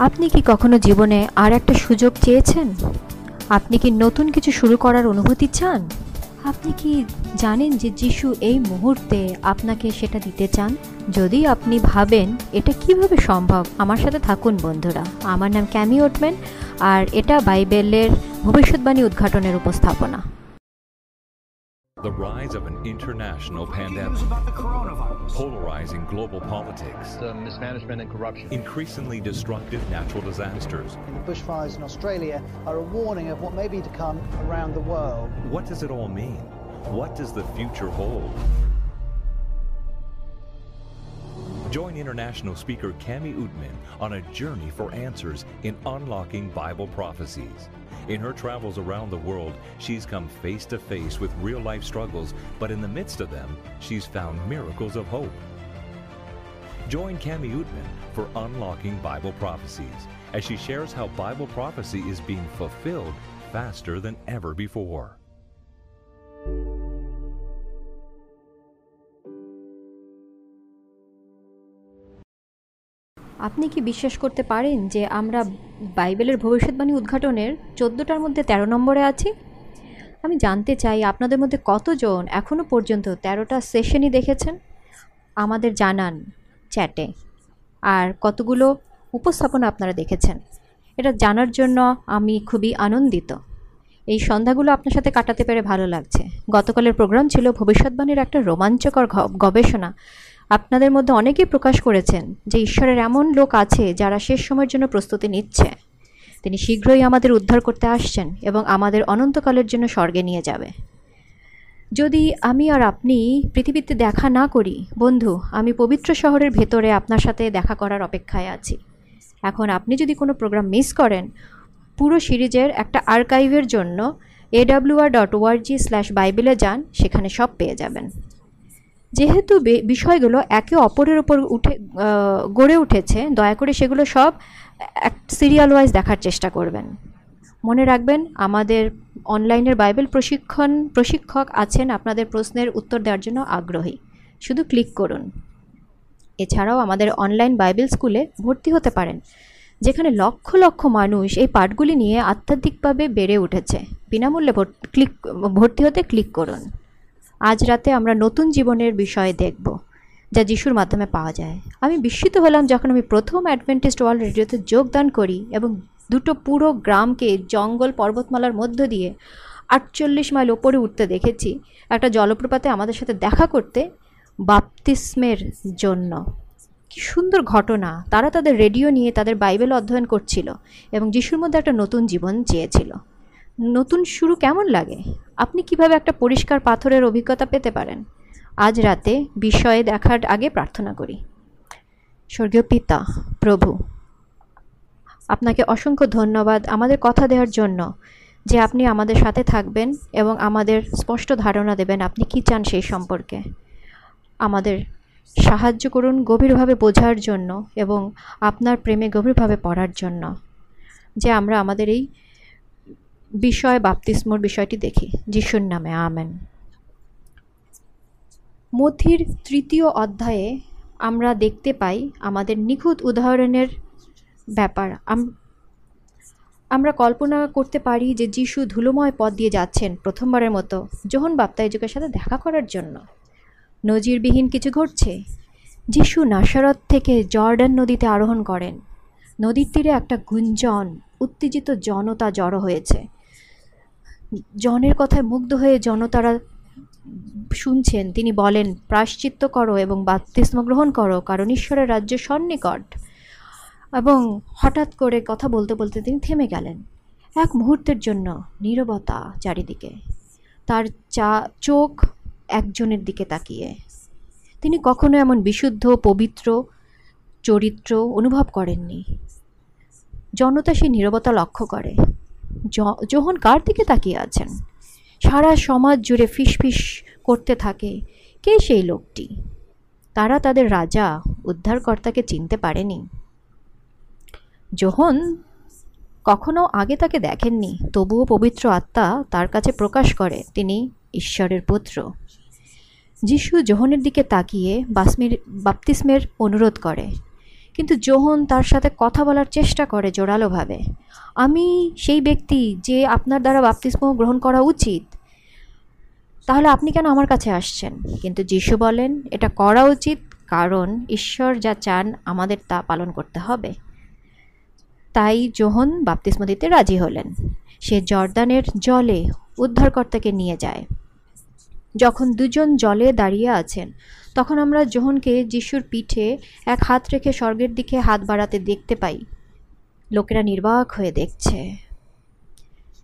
আপনি কি কখনো জীবনে আর একটা সুযোগ চেয়েছেন? আপনি কি নতুন কিছু শুরু করার অনুভূতি চান? আপনি কি জানেন যে যিশু এই মুহূর্তে আপনাকে সেটা দিতে চান? যদি আপনি ভাবেন, এটা কীভাবে সম্ভব? আমার সাথে থাকুন, বন্ধুরা। আমার নাম ক্যামি ওটম্যান, আর এটা বাইবেলের ভবিষ্যৎবাণী উদ্ঘাটনের উপস্থাপনা। The rise of an international News pandemic, about the coronavirus. polarizing global politics, the mismanagement and corruption. increasingly destructive natural disasters. The bushfires in Australia are a warning of what may be to come around the world. What does it all mean? What does the future hold? Join international speaker Cami Utman on a journey for answers in unlocking Bible prophecies. In her travels around the world, she's come face to face with real life struggles, but in the midst of them, she's found miracles of hope. Join Cami Utman for Unlocking Bible Prophecies as she shares how Bible prophecy is being fulfilled faster than ever before. আপনি কি বিশ্বাস করতে পারেন যে আমরা বাইবেলের ভবিষ্যৎবাণী উদ্ঘাটনের চোদ্দোটার মধ্যে তেরো নম্বরে আছি? আমি জানতে চাই আপনাদের মধ্যে কতজন এখনও পর্যন্ত তেরোটা সেশনই দেখেছেন? আমাদের জানান চ্যাটে। আর কতগুলো উপস্থাপনা আপনারা দেখেছেন? এটা জানার জন্য আমি খুবই আনন্দিত। এই সন্ধ্যাগুলো আপনার সাথে কাটাতে পেরে ভালো লাগছে। গতকালের প্রোগ্রাম ছিল ভবিষ্যৎবাণীর একটা রোমাঞ্চকর গবেষণা। আপনাদের মধ্যে অনেকেই প্রকাশ করেছেন যে ঈশ্বরের এমন লোক আছে যারা শেষ সময়ের জন্য প্রস্তুতি নিচ্ছে। তিনি শীঘ্রই আমাদের উদ্ধার করতে আসছেন এবং আমাদের অনন্তকালের জন্য স্বর্গে নিয়ে যাবে। যদি আমি আর আপনি পৃথিবীতে দেখা না করি, বন্ধু, আমি পবিত্র শহরের ভেতরে আপনার সাথে দেখা করার অপেক্ষায় আছি। এখন আপনি যদি কোনো প্রোগ্রাম মিস করেন, পুরো সিরিজের একটা আর্কাইভের জন্য এডাব্লিউআর ডট ওআরজি স্ল্যাশ বাইবেলে যান, সেখানে সব পেয়ে যাবেন। যেহেতু বিষয়গুলো একে অপরের ওপর উঠে গড়ে উঠেছে, দয়া করে সেগুলো সব এক সিরিয়াল ওয়াইজ দেখার চেষ্টা করবেন। মনে রাখবেন, আমাদের অনলাইনের বাইবেল প্রশিক্ষণ, প্রশিক্ষক আছেন, আপনাদের প্রশ্নের উত্তর দেওয়ার জন্য আগ্রহী। শুধু ক্লিক করুন। এছাড়াও আমাদের অনলাইন বাইবেল স্কুলে ভর্তি হতে পারেন, যেখানে লক্ষ লক্ষ মানুষ এই পাঠগুলি নিয়ে আধ্যাত্মিকভাবে বেড়ে উঠেছে। বিনামূল্যে ক্লিক ভর্তি হতে ক্লিক করুন। আজ রাতে আমরা নতুন জীবনের বিষয়ে দেখব, যা যিশুর মাধ্যমে পাওয়া যায়। আমি বিস্মিত হলাম যখন আমি প্রথম অ্যাডভেন্টিস্ট ওয়ার্ল্ড রেডিওতে যোগদান করি এবং দুটো পুরো গ্রামকে জঙ্গল পর্বতমালার মধ্য দিয়ে আটচল্লিশ মাইল ওপরে উঠতে দেখেছি একটা জলপ্রপাতে আমাদের সাথে দেখা করতে বাপতিস্মের জন্য। কি সুন্দর ঘটনা। তারা তাদের রেডিও নিয়ে তাদের বাইবেল অধ্যয়ন করছিল এবং যিশুর মধ্যে একটা নতুন জীবন চেয়েছিল। নতুন শুরু কেমন লাগে? আপনি কীভাবে একটা পরিষ্কার পাথরের অভিজ্ঞতা পেতে পারেন? আজ রাতে বিষয়ে দেখার আগে প্রার্থনা করি। স্বর্গীয় পিতা, প্রভু, আপনাকে অসংখ্য ধন্যবাদ আমাদের কথা দেওয়ার জন্য যে আপনি আমাদের সাথে থাকবেন এবং আমাদের স্পষ্ট ধারণা দেবেন আপনি কি চান সেই সম্পর্কে। আমাদের সাহায্য করুন গভীরভাবে বোঝার জন্য এবং আপনার প্রেমে গভীরভাবে পড়ার জন্য। যে আমরা আমাদের এই বিষয়, বাপ্তিস্মর বিষয়টি দেখি। যিশুর নামে, আমেন। মথির তৃতীয় অধ্যায়ে আমরা দেখতে পাই আমাদের নিখুঁত উদাহরণের ব্যাপার। আম- আমরা কল্পনা করতে পারি যে যিশু ধুলোময় পথ দিয়ে যাচ্ছেন প্রথমবারের মতো যোহন বাপ্তায়জকের সাথে দেখা করার জন্য। নজিরবিহীন কিছু ঘটছে। যিশু নাসারত থেকে জর্ডান নদীতে আরোহণ করেন। নদীর তীরে একটা গুঞ্জন, উত্তেজিত জনতা জড়ো হয়েছে। জনের কথায় মুগ্ধ হয়ে জনতারা শুনছেন। তিনি বলেন, প্রায়শ্চিত্ত করো এবং বাপ্তিস্ম গ্রহণ করো, কারণ ঈশ্বরের রাজ্য সন্নিকট। এবং হঠাৎ করে কথা বলতে বলতে তিনি থেমে গেলেন এক মুহূর্তের জন্য নীরবতা চারিদিকে। তার চা, চোখ একজনের দিকে তাকিয়ে। তিনি কখনো এমন বিশুদ্ধ, পবিত্র চরিত্র অনুভব করেননি। জনতা সেই নীরবতা লক্ষ্য করে। যোহন কার দিকে তাকিয়ে আছেন? সারা সমাজ জুড়ে ফিসফিস করতে থাকে। কে সেই লোকটি? তারা তাদের রাজা, উদ্ধারকর্তাকে চিনতে পারেনি। যোহন কখনো আগে তাকে দেখেননি, তবুও পবিত্র আত্মা তার কাছে প্রকাশ করে, তিনি ঈশ্বরের পুত্র। যিশু যোহনের দিকে তাকিয়ে বাসমির বাপতিস্মের অনুরোধ করে কিন্তু জোহন তার সাথে কথা বলার চেষ্টা করে জোরালোভাবে। আমি সেই ব্যক্তি যে আপনার দ্বারা বাপ্তিস্ম গ্রহণ করা উচিত? তাহলে আপনি কেন আমার কাছে আসছেন? কিন্তু যিশু বলেন, এটা করা উচিত কারণ ঈশ্বর যা চান আমাদের তা পালন করতে হবে। তাই যোহন বাপ্তিস্ম দিতে রাজি হলেন। সে জর্দানের জলে উদ্ধারকর্তাকে নিয়ে যায়। যখন দুজন জলে দাঁড়িয়ে আছেন তখন আমরা যোহনকে যিশুর পিঠে এক হাত রেখে স্বর্গের দিকে হাত বাড়াতে দেখতে পাই। লোকেরা নির্বাক হয়ে দেখছে।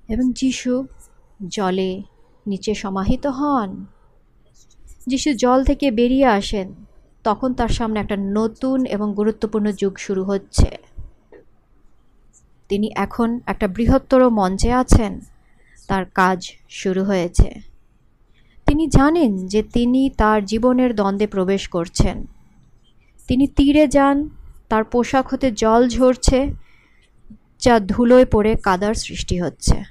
এবং যিশু জলে নিচে সমাহিত হন। যিশু জল থেকে বেরিয়ে আসেন। তখন তার সামনে একটা নতুন এবং গুরুত্বপূর্ণ যুগ শুরু হচ্ছে। তিনি এখন একটা বৃহত্তর মঞ্চে আছেন। তার কাজ শুরু হয়েছে। তিনি জানেন যে তিনি তার জীবনের দ্বন্দ্বে প্রবেশ করছেন। তিনি তীরে যান, তার পোশাক হতে জল ঝরছে, যা ধুলোয় পড়ে কাদার সৃষ্টি হচ্ছে।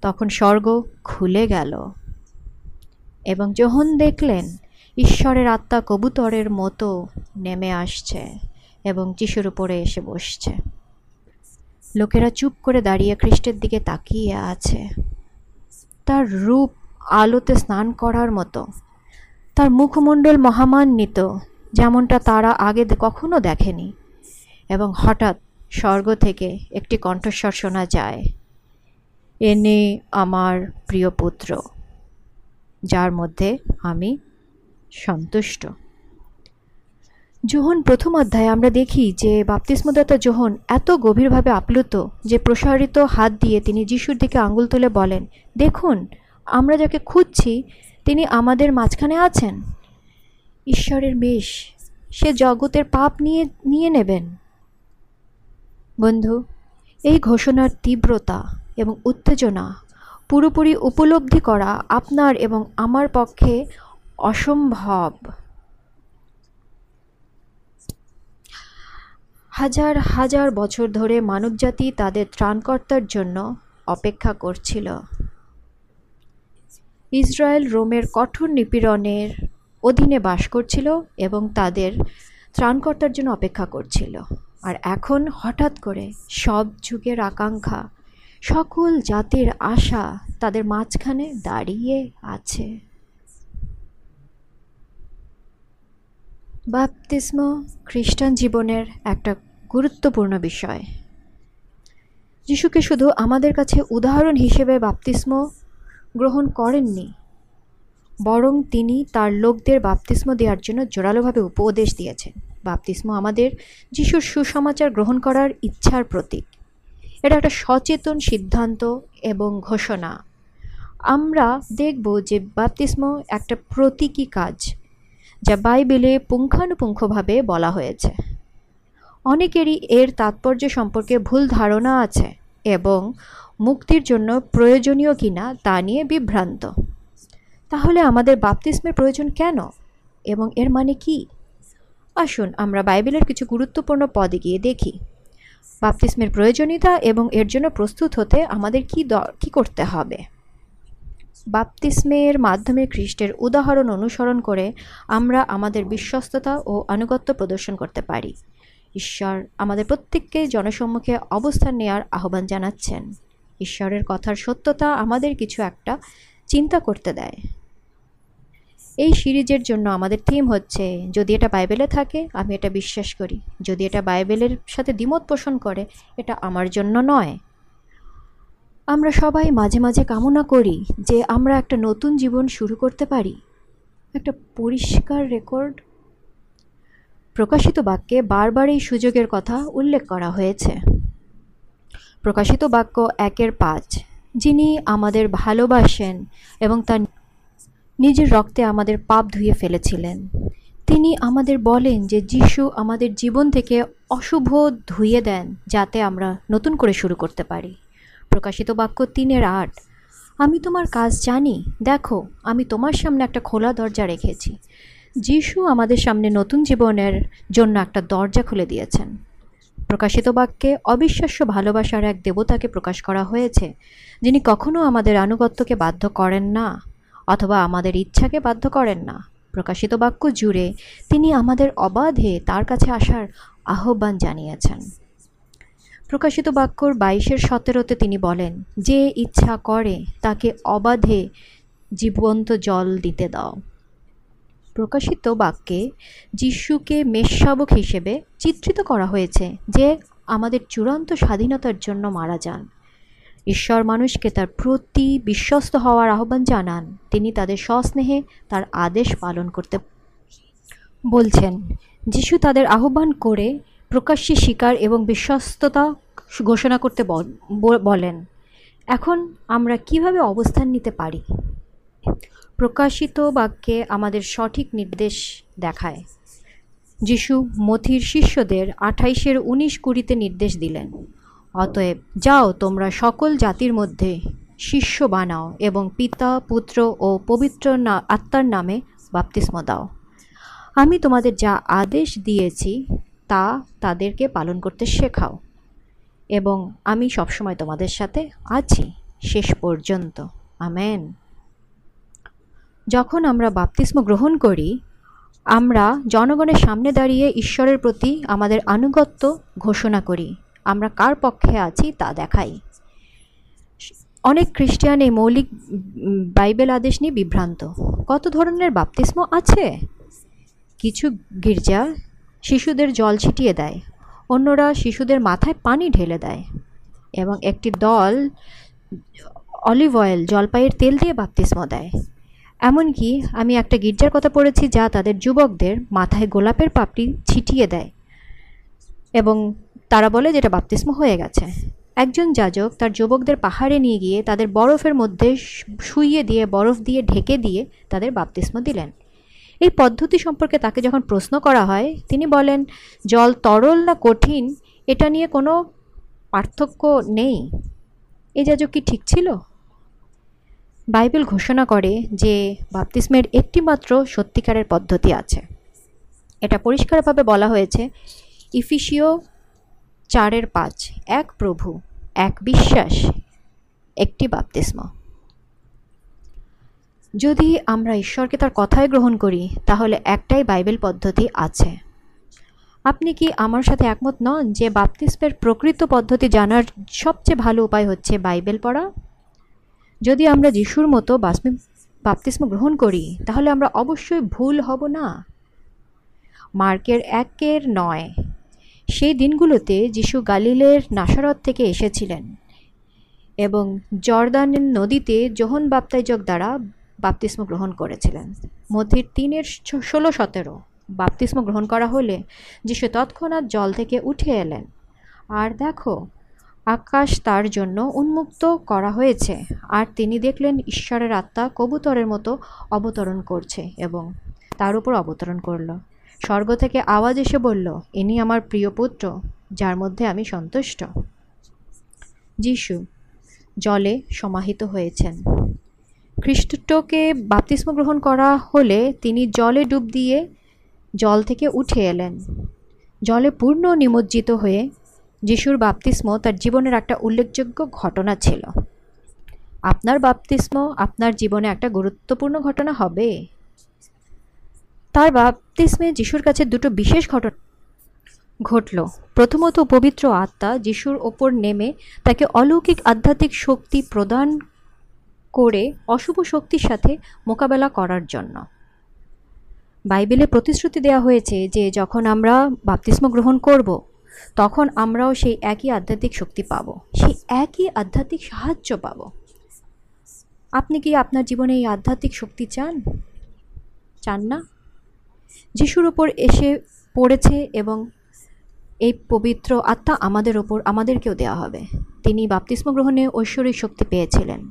তখন স্বর্গ খুলে গেল এবং যখন দেখলেন ঈশ্বরের আত্মা কবুতরের মতো নেমে আসছে এবং যিশুর উপরে এসে বসছে। লোকেরা চুপ করে দাঁড়িয়ে খ্রিস্টের দিকে তাকিয়ে আছে। তার রূপ আলোতে স্নান করার মতো। তার মুখমণ্ডল মহামান্বিত, যেমনটা তারা আগে কখনো দেখেনি। এবং হঠাৎ স্বর্গ থেকে একটি কণ্ঠস্বর শোনা যায়, এনে আমার প্রিয় পুত্র, যার মধ্যে আমি সন্তুষ্ট। যোহন প্রথম অধ্যায়ে আমরা দেখি যে বাপ্তিস্মদাতা যোহন এত গভীরভাবে আপ্লুত যে প্রসারিত হাত দিয়ে তিনি যিশুর দিকে আঙুল তুলে বলেন, দেখুন আমরা যাকে খুঁজছি, তিনি আমাদের মাঝখানে আছেন। ঈশ্বরের মেষ সে জগতের পাপ নিয়ে নিয়ে নেবেন। বন্ধু, এই ঘোষণার তীব্রতা এবং উত্তেজনা পুরোপুরি উপলব্ধি করা আপনার এবং আমার পক্ষে অসম্ভব। হাজার হাজার বছর ধরে মানবজাতি তাদের ত্রাণকর্তার জন্য অপেক্ষা করছিল। ইসরায়েল রোমের কঠোর নিপীড়নের অধীনে বাস করছিল এবং তাদের ত্রাণকর্তার জন্য অপেক্ষা করছিল। আর এখন হঠাৎ করে সব যুগের আকাঙ্ক্ষা, সকল জাতির আশা তাদের মাঝখানে দাঁড়িয়ে আছে। বাপতিস্ম খ্রিস্টান জীবনের একটা গুরুত্বপূর্ণ বিষয়। যিশুকে শুধু আমাদের কাছে উদাহরণ হিসেবে বাপতিস্ম গ্রহণ করেননি। বরং তিনি তার লোকদের বাপতিস্ম দেওয়ার জন্য জোরালোভাবে উপদেশ দিয়েছেন। বাপতিস্ম আমাদের যিশুর সুসমাচার গ্রহণ করার ইচ্ছার প্রতীক। এটা একটা সচেতন সিদ্ধান্ত এবং ঘোষণা। আমরা দেখব যে বাপতিস্ম একটা প্রতীকী কাজ, যা বাইবেলে পুঙ্খানুপুঙ্খভাবে বলা হয়েছে। অনেকেরই এর তাৎপর্য সম্পর্কে ভুল ধারণা আছে। এবং মুক্তির জন্য প্রয়োজনীয় কিনা তা নিয়ে বিভ্রান্ত। তাহলে আমাদের বাপতিস্মের প্রয়োজন কেন? এবং এর মানে কি? আসুন আমরা বাইবেলের কিছু গুরুত্বপূর্ণ পদে গিয়ে দেখি। বাপতিস্মের প্রয়োজনীয়তা এবং এর জন্য প্রস্তুত হতে আমাদের কি কী করতে হবে? বাপতিস্মের মাধ্যমে খ্রিস্টের উদাহরণ অনুসরণ করে আমরা আমাদের বিশ্বস্ততা ও আনুগত্য প্রদর্শন করতে পারি। ঈশ্বর আমাদের প্রত্যেককে জনসম্মুখে অবস্থান নেওয়ার আহ্বান জানাচ্ছেন। ঈশ্বরের কথার সত্যতা আমাদের কিছু একটা চিন্তা করতে দেয়। এই সিরিজের জন্য আমাদের থিম হচ্ছে, যদি এটা বাইবেলে থাকে, আমি এটা বিশ্বাস করি। যদি এটা বাইবেলের সাথে দ্বিমত পোষণ করে, এটা আমার জন্য নয়। আমরা সবাই মাঝে মাঝে কামনা করি যে আমরা একটা নতুন জীবন শুরু করতে পারি। একটা পরিষ্কার রেকর্ড প্রকাশিত বাক্যে বারবার এই সুযোগের কথা উল্লেখ করা হয়েছে। প্রকাশিত বাক্য একের পাঁচ। যিনি আমাদের ভালোবাসেন এবং তার নিজের রক্তে আমাদের পাপ ধুয়ে ফেলেছিলেন। তিনি আমাদের বলেন যে যিশু আমাদের জীবন থেকে অশুভ ধুয়ে দেন যাতে আমরা নতুন করে শুরু করতে পারি। প্রকাশিত বাক্য তিনের আট। আমি তোমার কাজ জানি। দেখো, আমি তোমার সামনে একটা খোলা দরজা রেখেছি। যিশু আমাদের সামনে নতুন জীবনের জন্য একটা দরজা খুলে দিয়েছেন। প্রকাশিত বাক্যে অবিশ্বাস্য ভালোবাসার এক দেবতাকে প্রকাশ করা হয়েছে, যিনি কখনো আমাদের আনুগত্যকে বাধ্য করেন না অথবা আমাদের ইচ্ছাকে বাধ্য করেন না। প্রকাশিত বাক্য জুড়ে তিনি আমাদের অবাধে তার কাছে আসার আহ্বান জানিয়েছেন। প্রকাশিত বাক্যর বাইশের সতেরোতে তিনি বলেন, যে ইচ্ছা করে তাকে অবাধে জীবন্ত জল দিতে দাও। প্রকাশিত বাক্যে যিশুকে মেষশাবক হিসেবে চিত্রিত করা হয়েছে যে আমাদের চূড়ান্ত স্বাধীনতার জন্য মারা যান। ঈশ্বর মানুষকে তার প্রতি বিশ্বস্ত হওয়ার আহ্বান জানান। তিনি তাদের সস্নেহে তার আদেশ পালন করতে বলছেন, যিশু তাদের আহ্বান করে প্রকাশ্যে স্বীকার এবং বিশ্বস্ততা ঘোষণা করতে বলেন, এখন আমরা কীভাবে অবস্থান নিতে পারি? প্রকাশিত বাক্যে আমাদের সঠিক নির্দেশ দেখায়। যিশু মথির শিষ্যদের আঠাইশের উনিশ কুড়িতে নির্দেশ দিলেন, অতএব যাও তোমরা সকল জাতির মধ্যে শিষ্য বানাও এবং পিতা, পুত্র ও পবিত্র না, আত্মার নামে বাপ্তিস্ম দাও। আমি তোমাদের যা আদেশ দিয়েছি তা তাদেরকে পালন করতে শেখাও এবং আমি সবসময় তোমাদের সাথে আছি। শেষ পর্যন্ত। আমেন। যখন আমরা বাপ্তিস্ম গ্রহণ করি, আমরা জনগণের সামনে দাঁড়িয়ে ঈশ্বরের প্রতি আমাদের আনুগত্য ঘোষণা করি। আমরা কার পক্ষে আছি তা দেখাই। অনেক খ্রিস্টিয়ান এই মৌলিক বাইবেল আদেশ নিয়ে বিভ্রান্ত। কত ধরনের বাপ্তিস্ম আছে? কিছু গির্জা শিশুদের জল ছিটিয়ে দেয়, অন্যরা শিশুদের মাথায় পানি ঢেলে দেয় এবং একটি দল অলিভ অয়েল, জলপাইয়ের তেল দিয়ে বাপ্তিস্ম দেয়। এমনকি আমি একটা গির্জার কথা পড়েছি যা তাদের যুবকদের মাথায় গোলাপের পাপড়ি ছিটিয়ে দেয় এবং তারা বলে যেটা বাপ্তিস্ম হয়ে গেছে। একজন যাজক তার যুবকদের পাহাড়ে নিয়ে গিয়ে তাদের বরফের মধ্যে শুইয়ে দিয়ে, বরফ দিয়ে ঢেকে দিয়ে তাদের বাপ্তিস্ম দিলেন। এই পদ্ধতি সম্পর্কে তাকে যখন প্রশ্ন করা হয়, তিনি বলেন, জল তরল না কঠিন? এটা নিয়ে কোনো পার্থক্য নেই। এই যাজক কি ঠিক ছিল? বাইবেল ঘোষণা করে যে বাপ্তিস্মের একটিমাত্র সত্যিকারের পদ্ধতি আছে। এটা পরিষ্কারভাবে বলা হয়েছে। ইফিসিও চারের পাঁচ, এক প্রভু, এক বিশ্বাস, একটি বাপতিস্ম। যদি আমরা ঈশ্বরকে তার কথায় গ্রহণ করি, তাহলে একটাই বাইবেল পদ্ধতি আছে। আপনি কি আমার সাথে একমত নন যে বাপতিস্মের প্রকৃত পদ্ধতি জানার সবচেয়ে ভালো উপায় হচ্ছে বাইবেল পড়া? যদি আমরা যিশুর মতো বাস্মি বাপ্তিস্ম গ্রহণ করি, তাহলে আমরা অবশ্যই ভুল হব না। মার্কের একের নয়। সেই দিনগুলোতে যিশু গালিলের নাসারত থেকে এসেছিলেন এবং জর্দানের নদীতে যোহন বাপ্তাইজক দ্বারা বাপ্তিস্ম গ্রহণ করেছিলেন। মধ্যের তিনের ষোলো সতেরো। বাপ্তিস্ম গ্রহণ করা হলে যিশু তৎক্ষণাৎ জল থেকে উঠে এলেন। আর দেখো আকাশ তার জন্য উন্মুক্ত করা হয়েছে, আর তিনি দেখলেন ঈশ্বরের আত্মা কবুতরের মতো অবতরণ করছে এবং তার উপর অবতরণ করল। স্বর্গ থেকে আওয়াজ এসে বলল, ইনি আমার প্রিয় পুত্র, যার মধ্যে আমি সন্তুষ্ট। যিশু জলে সমাহিত হয়েছেন। খ্রিস্টকে বাপ্তিস্ম গ্রহণ করা হলে তিনি জলে ডুব দিয়ে জল থেকে উঠে এলেন। জলে পূর্ণ নিমজ্জিত হয়ে যিশুর বাপতিস্ম তার জীবনের একটা উল্লেখযোগ্য ঘটনা ছিল। আপনার বাপতিস্ম আপনার জীবনে একটা গুরুত্বপূর্ণ ঘটনা হবে। তার বাপতিস্মে যিশুর কাছে দুটো বিশেষ ঘটনা ঘটল। প্রথমত পবিত্র আত্মা যিশুর ওপর নেমে তাকে অলৌকিক আধ্যাত্মিক শক্তি প্রদান করে অশুভ শক্তির সাথে মোকাবেলা করার জন্য। বাইবেলে প্রতিশ্রুতি দেওয়া হয়েছে যে যখন আমরা বাপতিস্ম গ্রহণ করব তখন আমরাও সেই একই আধ্যাত্মিক শক্তি পাবো, সেই একই আধ্যাত্মিক সাহায্য পাব। আপনি কি আপনার জীবনে এই আধ্যাত্মিক শক্তি চান? চান না? যিশুর ওপর এসে পড়েছে এবং এই পবিত্র আত্মা আমাদের ওপর আমাদেরকেও দেওয়া হবে। তিনি বাপ্তিস্ম গ্রহণে ঐশ্বরিক শক্তি পেয়েছিলেন।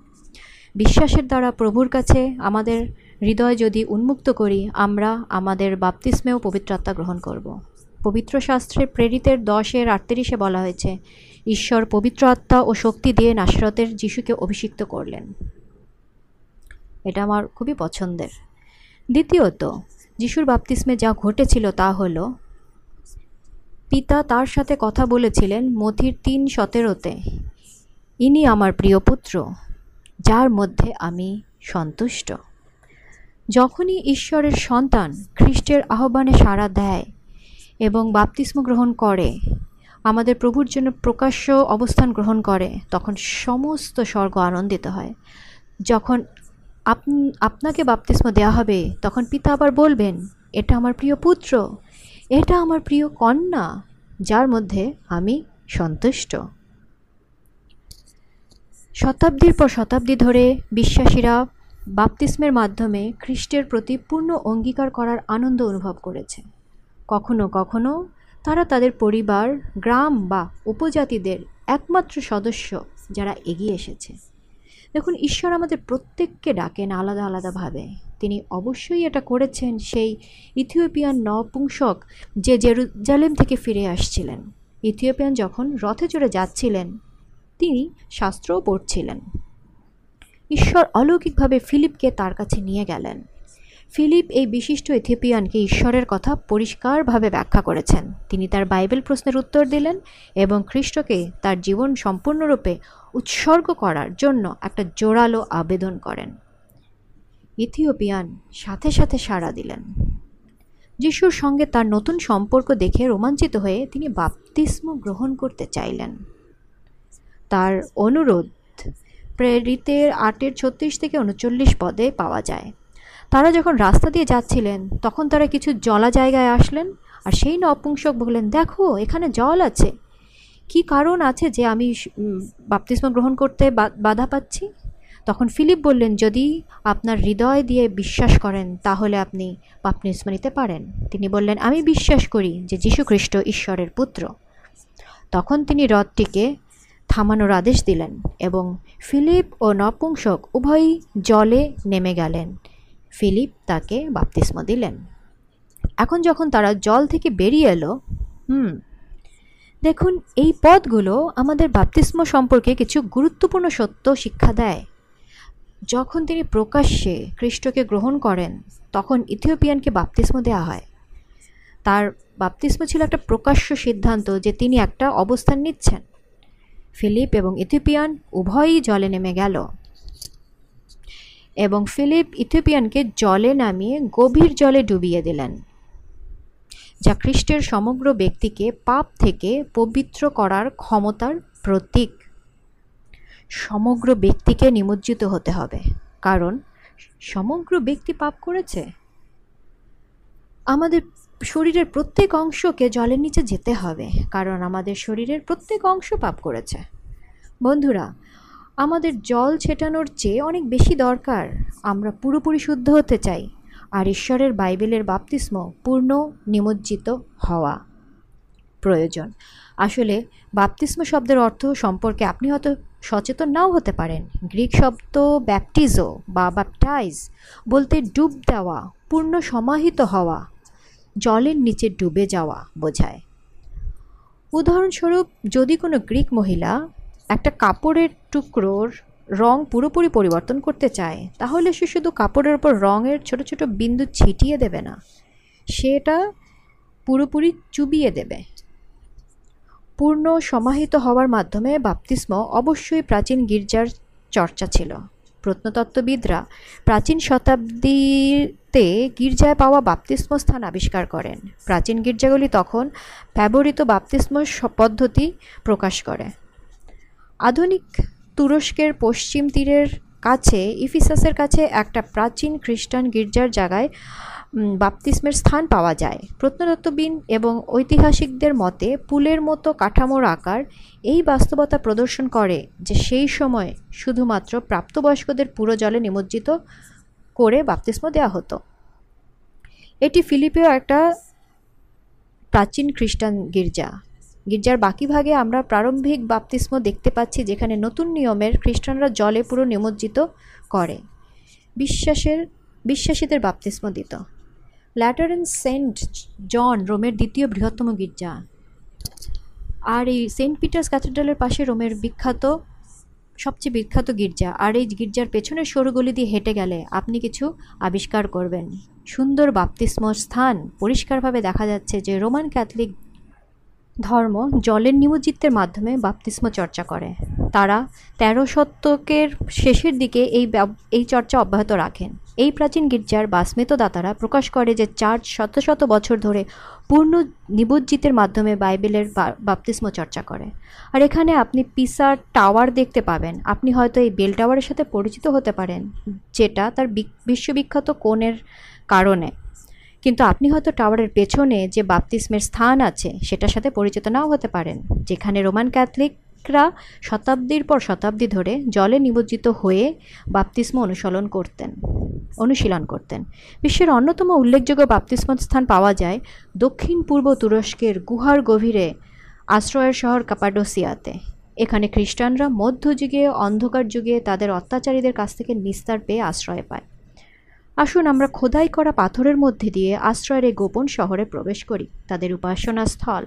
বিশ্বাসের দ্বারা প্রভুর কাছে আমাদের হৃদয় যদি উন্মুক্ত করি, আমরা আমাদের বাপ্তিস্মেও পবিত্র আত্মা গ্রহণ করব। পবিত্র শাস্ত্রে প্রেরিতের দশের আটত্রিশে বলা হয়েছে, ঈশ্বর পবিত্র আত্মা ও শক্তি দিয়ে নাসরতের যিশুকে অভিষিক্ত করলেন। এটা আমার খুবই পছন্দের। দ্বিতীয়ত, যিশুর বাপতিস্মে যা ঘটেছিল তা হলো, পিতা তার সাথে কথা বলেছিলেন মথির তিন সতেরোতে, ইনি আমার প্রিয় পুত্র, যার মধ্যে আমি সন্তুষ্ট। যখনই ঈশ্বরের সন্তান খ্রিস্টের আহ্বানে সাড়া দেয় এবং বাপতিস্ম গ্রহণ করে। আমাদের প্রভুর জন্য প্রকাশ্য অবস্থান গ্রহণ করে, তখন সমস্ত স্বর্গ আনন্দিত হয়। যখন আপ- আপনাকে বাপতিস্ম দেওয়া হবে, তখন পিতা আবার বলবেন, এটা আমার প্রিয় পুত্র, এটা আমার প্রিয় কন্যা, যার মধ্যে আমি সন্তুষ্ট। শতাব্দীর পর শতাব্দী ধরে বিশ্বাসীরা বাপতিস্মের মাধ্যমে খ্রিস্টের প্রতি পূর্ণ অঙ্গীকার করার আনন্দ অনুভব করেছে। কখনো কখনো তারা তাদের পরিবার, গ্রাম বা উপজাতিদের একমাত্র সদস্য যারা এগিয়ে এসেছে। দেখুন, ঈশ্বর আমাদের প্রত্যেককে ডাকেন আলাদা আলাদাভাবে। তিনি অবশ্যই এটা করেছেন সেই ইথিওপিয়ান নপুংসক যে জেরুজালেম থেকে ফিরে আসছিলেন। ইথিওপিয়ান যখন রথে চড়ে যাচ্ছিলেন, তিনি শাস্ত্রও পড়ছিলেন। ঈশ্বর অলৌকিকভাবে ফিলিপকে তার কাছে নিয়ে গেলেন। ফিলিপ এই বিশিষ্ট ইথিওপিয়ানকে ঈশ্বরের কথা পরিষ্কারভাবে ব্যাখ্যা করেছেন। তিনি তার বাইবেল প্রশ্নের উত্তর দিলেন এবং খ্রিস্টকে তার জীবন সম্পূর্ণরূপে উৎসর্গ করার জন্য একটা জোরালো আবেদন করেন। ইথিওপিয়ান সাথে সাথে সাড়া দিলেন। যিশুর সঙ্গে তার নতুন সম্পর্ক দেখে রোমাঞ্চিত হয়ে তিনি বাপতিস্ম গ্রহণ করতে চাইলেন। তার অনুরোধ প্রেরিতের আটের ছত্রিশ থেকে উনচল্লিশ পদে পাওয়া যায়। তারা যখন রাস্তা দিয়ে যাচ্ছিলেন, তখন তারা কিছু জলা জায়গায় আসলেন আর সেই নপুংসক বললেন, দেখো, এখানে জল আছে। কি কারণ আছে যে আমি বাপ্তিস্ম গ্রহণ করতে বাধা পাচ্ছি? তখন ফিলিপ বললেন, যদি আপনার হৃদয় দিয়ে বিশ্বাস করেন, তাহলে আপনি বাপ্তিস্ম নিতে পারেন। তিনি বললেন, আমি বিশ্বাস করি যে যীশু খ্রিস্ট ঈশ্বরের পুত্র। তখন তিনি হ্রদটিকে থামানোর আদেশ দিলেন এবং ফিলিপ ও নপুংসক উভয়ই জলে নেমে গেলেন। ফিলিপ তাকে বাপ্তিস্ম দিলেন। এখন যখন তারা জল থেকে বেরিয়ে এলো, হুম, দেখুন, এই পদগুলো আমাদের বাপ্তিস্ম সম্পর্কে কিছু গুরুত্বপূর্ণ সত্য শিক্ষা দেয়। যখন তিনি প্রকাশ্যে খ্রিস্টকে গ্রহণ করেন, তখন ইথিওপিয়ানকে বাপ্তিস্ম দেওয়া হয়। তার বাপ্তিস্ম ছিল একটা প্রকাশ্য সিদ্ধান্ত যে তিনি একটা অবস্থান নিচ্ছেন। ফিলিপ এবং ইথিওপিয়ান উভয়ই জলে নেমে গেল। এবং ফিলিপ ইথিওপিয়ানকে জলে নামিয়ে গভীর জলে ডুবিয়ে দিলেন, যা খ্রিস্টের সমগ্র ব্যক্তিকে পাপ থেকে পবিত্র করার ক্ষমতার প্রতীক। সমগ্র ব্যক্তিকে নিমজ্জিত হতে হবে, কারণ সমগ্র ব্যক্তি পাপ করেছে। আমাদের শরীরের প্রত্যেক অংশকে জলের নিচে যেতে হবে, কারণ আমাদের শরীরের প্রত্যেক অংশ পাপ করেছে। বন্ধুরা আমাদের জল ছেটানোর চেয়ে অনেক বেশি দরকার। আমরা পুরোপুরি শুদ্ধ হতে চাই। আর ঈশ্বরের বাইবেলের বাপ্তিস্ম পূর্ণ, নিমজ্জিত হওয়া প্রয়োজন। আসলে, বাপ্তিস্ম শব্দের অর্থ সম্পর্কে আপনি হয়তো সচেতন নাও হতে পারেন। গ্রিক শব্দ ব্যাপটিজো বা ব্যাপটাইজ বলতে ডুব দেওয়া, পূর্ণ সমাহিত হওয়া, জলের নিচে ডুবে যাওয়া বোঝায়। উদাহরণস্বরূপ, যদি কোনো গ্রিক মহিলা একটা কাপড়ের টুকরোর রং পুরোপুরি পরিবর্তন করতে চায়, তাহলে সে শুধু কাপড়ের ওপর রঙের ছোট ছোট বিন্দু ছিটিয়ে দেবে না, সেটা পুরোপুরি চুবিয়ে দেবে। পূর্ণ সমাহিত হওয়ার মাধ্যমে বাপ্তিস্ম অবশ্যই প্রাচীন গির্জার চর্চা ছিল। প্রত্নতত্ত্ববিদরা প্রাচীন শতাব্দীতে গির্জায় পাওয়া বাপ্তিস্ম স্থান আবিষ্কার করেন। প্রাচীন গির্জাগুলি তখন ব্যবহৃত বাপ্তিস্ম পদ্ধতি প্রকাশ করে। আধুনিক তুরস্কের পশ্চিম তীরের কাছে, ইফিসাসের কাছে একটা প্রাচীন খ্রিস্টান গির্জার জায়গায় বাপ্তিস্মের স্থান পাওয়া যায়। প্রত্নতত্ত্ববিদ এবং ঐতিহাসিকদের মতে, পুলের মতো কাঠামোর আকার এই বাস্তবতা প্রদর্শন করে যে সেই সময় শুধুমাত্র প্রাপ্তবয়স্কদের পুরো জলে নিমজ্জিত করে বাপ্তিস্ম দেওয়া হতো। এটি ফিলিপেও একটা প্রাচীন খ্রিস্টান গির্জা। গির্জার বাকি ভাগে আমরা প্রারম্ভিক বাপতিস্ম দেখতে পাচ্ছি যেখানে নতুন নিয়মের খ্রিস্টানরা জলে পুরো নিমজ্জিত করে। বিশ্বাসের, বিশ্বাসীদের বাপ্তিস্ম দিত। ল্যাটারেন সেন্ট জন রোমের দ্বিতীয় বৃহত্তম গির্জা। আর এই সেন্ট পিটার্স ক্যাথেড্রালের পাশে রোমের বিখ্যাত, সবচেয়ে বিখ্যাত গির্জা। আর এই গির্জার পেছনের সরু গলি দিয়ে হেঁটে গেলে আপনি কিছু আবিষ্কার করবেন। সুন্দর বাপ্তিস্ম স্থান পরিষ্কারভাবে দেখা যাচ্ছে যে রোমান ক্যাথলিক ধর্ম জলের নিমজ্জিতের মাধ্যমে বাপ্তিস্ম চর্চা করে। তারা তেরো শতকের শেষের দিকে এই এই চর্চা অব্যাহত রাখেন। এই প্রাচীন গির্জার স্মৃতদাতারা প্রকাশ করে যে চার্চ শত শত বছর ধরে পূর্ণ নিবজ্জিতের মাধ্যমে বাইবেলের বাপ্তিস্ম চর্চা করে। আর এখানে আপনি পিসার টাওয়ার দেখতে পাবেন। আপনি হয়তো এই বেল টাওয়ারের সাথে পরিচিত হতে পারেন, যেটা তার বিশ্ববিখ্যাত কোণের কারণে। কিন্তু আপনি হয়তো টাওয়ারের পেছনে যে বাপ্তিস্মের স্থান আছে, সেটার সাথে পরিচিত নাও হতে পারেন, যেখানে রোমান ক্যাথলিকরা শতাব্দীর পর শতাব্দী ধরে জলে নিমজ্জিত হয়ে বাপ্তিস্ম অনুসরণ করতেন, অনুশীলন করতেন। বিশ্বের অন্যতম উল্লেখযোগ্য বাপ্তিস্ম স্থান পাওয়া যায় দক্ষিণ পূর্ব তুরস্কের গুহার গভীরে আশ্রয়ের শহর কাপাডোসিয়াতে। এখানে খ্রিস্টানরা মধ্যযুগে, অন্ধকার যুগে তাদের অত্যাচারীদের কাছ থেকে নিস্তার পেয়ে আশ্রয় পায়। আসুন আমরা খোদাই করা পাথরের মধ্যে দিয়ে আশ্রয়ের গোপন শহরে প্রবেশ করি, তাদের উপাসনা স্থল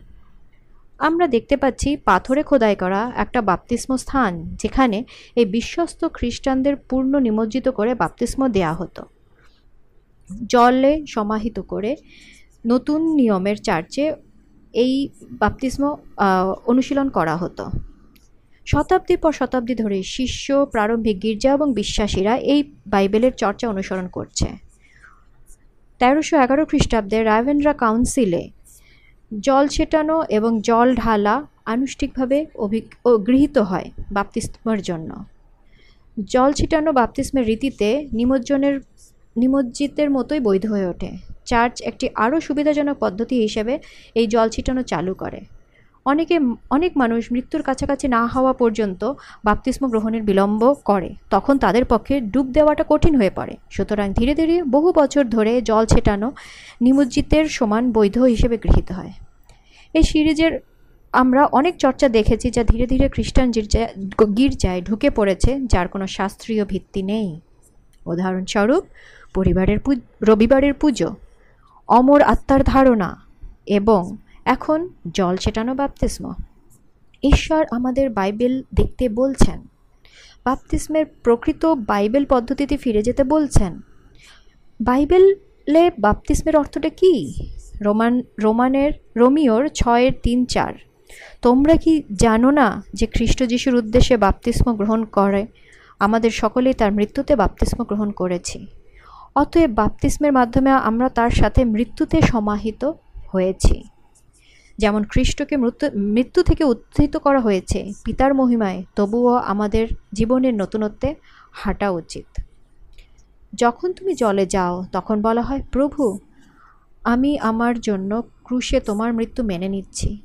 আমরা দেখতে পাচ্ছি পাথরে খোদাই করা একটা বাপ্তিস্ম স্থান, যেখানে এই বিশ্বস্ত খ্রিস্টানদের পূর্ণ নিমজ্জিত করে বাপ্তিস্ম দেয়া হতো। জলে সমাহিত করে নতুন নিয়মের চার্চে এই বাপ্তিস্ম অনুশীলন করা হতো। শতাব্দীর পর শতাব্দী ধরে শিষ্য, প্রারম্ভিক গির্জা এবং বিশ্বাসীরা এই বাইবেলের চর্চা অনুসরণ করছে। তেরোশো এগারো খ্রিস্টাব্দে রায়ভেন্দ্রা কাউন্সিলে জল ছেটানো এবং জল ঢালা আনুষ্ঠিকভাবে অভি গৃহীত হয় বাপ্তিস্মের জন্য। জল ছিটানো বাপ্তিস্মের রীতিতে নিমজ্জনের, নিমজ্জিতের মতোই বৈধ হয়ে ওঠে। চার্চ একটি আরও সুবিধাজনক পদ্ধতি হিসেবে এই জল ছিটানো চালু করে। অনেকে, অনেক মানুষ মৃত্যুর কাছাকাছি না হওয়া পর্যন্ত বাপ্তিস্ম গ্রহণের বিলম্ব করে। তখন তাদের পক্ষে ডুব দেওয়াটা কঠিন হয়ে পড়ে। সুতরাং ধীরে ধীরে বহু বছর ধরে জল ছেটানো নিমজ্জিতের সমান বৈধ হিসেবে গৃহীত হয়। এই সিরিজের আমরা অনেক চর্চা দেখেছি যা ধীরে ধীরে খ্রিস্টান গির্জায় গির্জায় ঢুকে পড়েছে, যার কোনো শাস্ত্রীয় ভিত্তি নেই। উদাহরণস্বরূপ, পরিবারের রবিবারের পুজো, অমর আত্মার ধারণা এবং এখন জল ছেটানো বাপতিস্ম। ঈশ্বর আমাদের বাইবেল দেখতে বলছেন। বাপতিস্মের প্রকৃত বাইবেল পদ্ধতিতে ফিরে যেতে বলছেন। বাইবেলে বাপ্তিস্মের অর্থটা কি? রোমান, রোমানের রোমিওর ছয়ের তিন চার। তোমরা কি জানো না যে খ্রিস্ট যিশুর উদ্দেশ্যে বাপতিস্ম গ্রহণ করে? আমাদের সকলেই তার মৃত্যুতে বাপ্তিস্ম গ্রহণ করেছি। অতএব বাপ্তিস্মের মাধ্যমে আমরা তার সাথে মৃত্যুতে সমাহিত হয়েছি। যেমন খ্রিস্টকে মৃত্যু মৃত্যু থেকে উত্থিত করা হয়েছে, পিতার মহিমায়, তবুও আমাদের জীবনের নতুনত্বে হাঁটা উচিত। যখন তুমি জলে যাও, তখন বলা হয়, প্রভু, আমি আমার জন্য ক্রুশে তোমার মৃত্যু মেনে নিচ্ছি।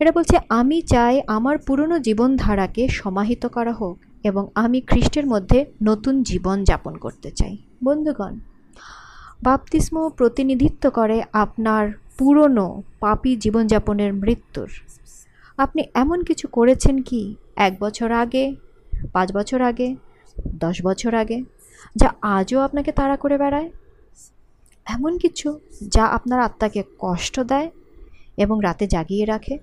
এটা বলছে, আমি চাই আমার পুরনো জীবনধারাকে সমাহিত করা হোক এবং আমি খ্রিস্টের মধ্যে নতুন জীবন যাপন করতে চাই। বন্ধুগণ, বাপতিস্ম প্রতিনিধিত্ব করে আপনার পুরনো পাপী জীবনযাপনের মৃত্যুর। আপনি এমন কিছু করেছেন কি এক বছর আগে, পাঁচ বছর আগে, দশ বছর আগে, যা আজও আপনাকে তাড়া করে বেড়ায়? এমন কিছু যা আপনার আত্মাকে কষ্ট দেয় এবং রাতে জাগিয়ে রাখে?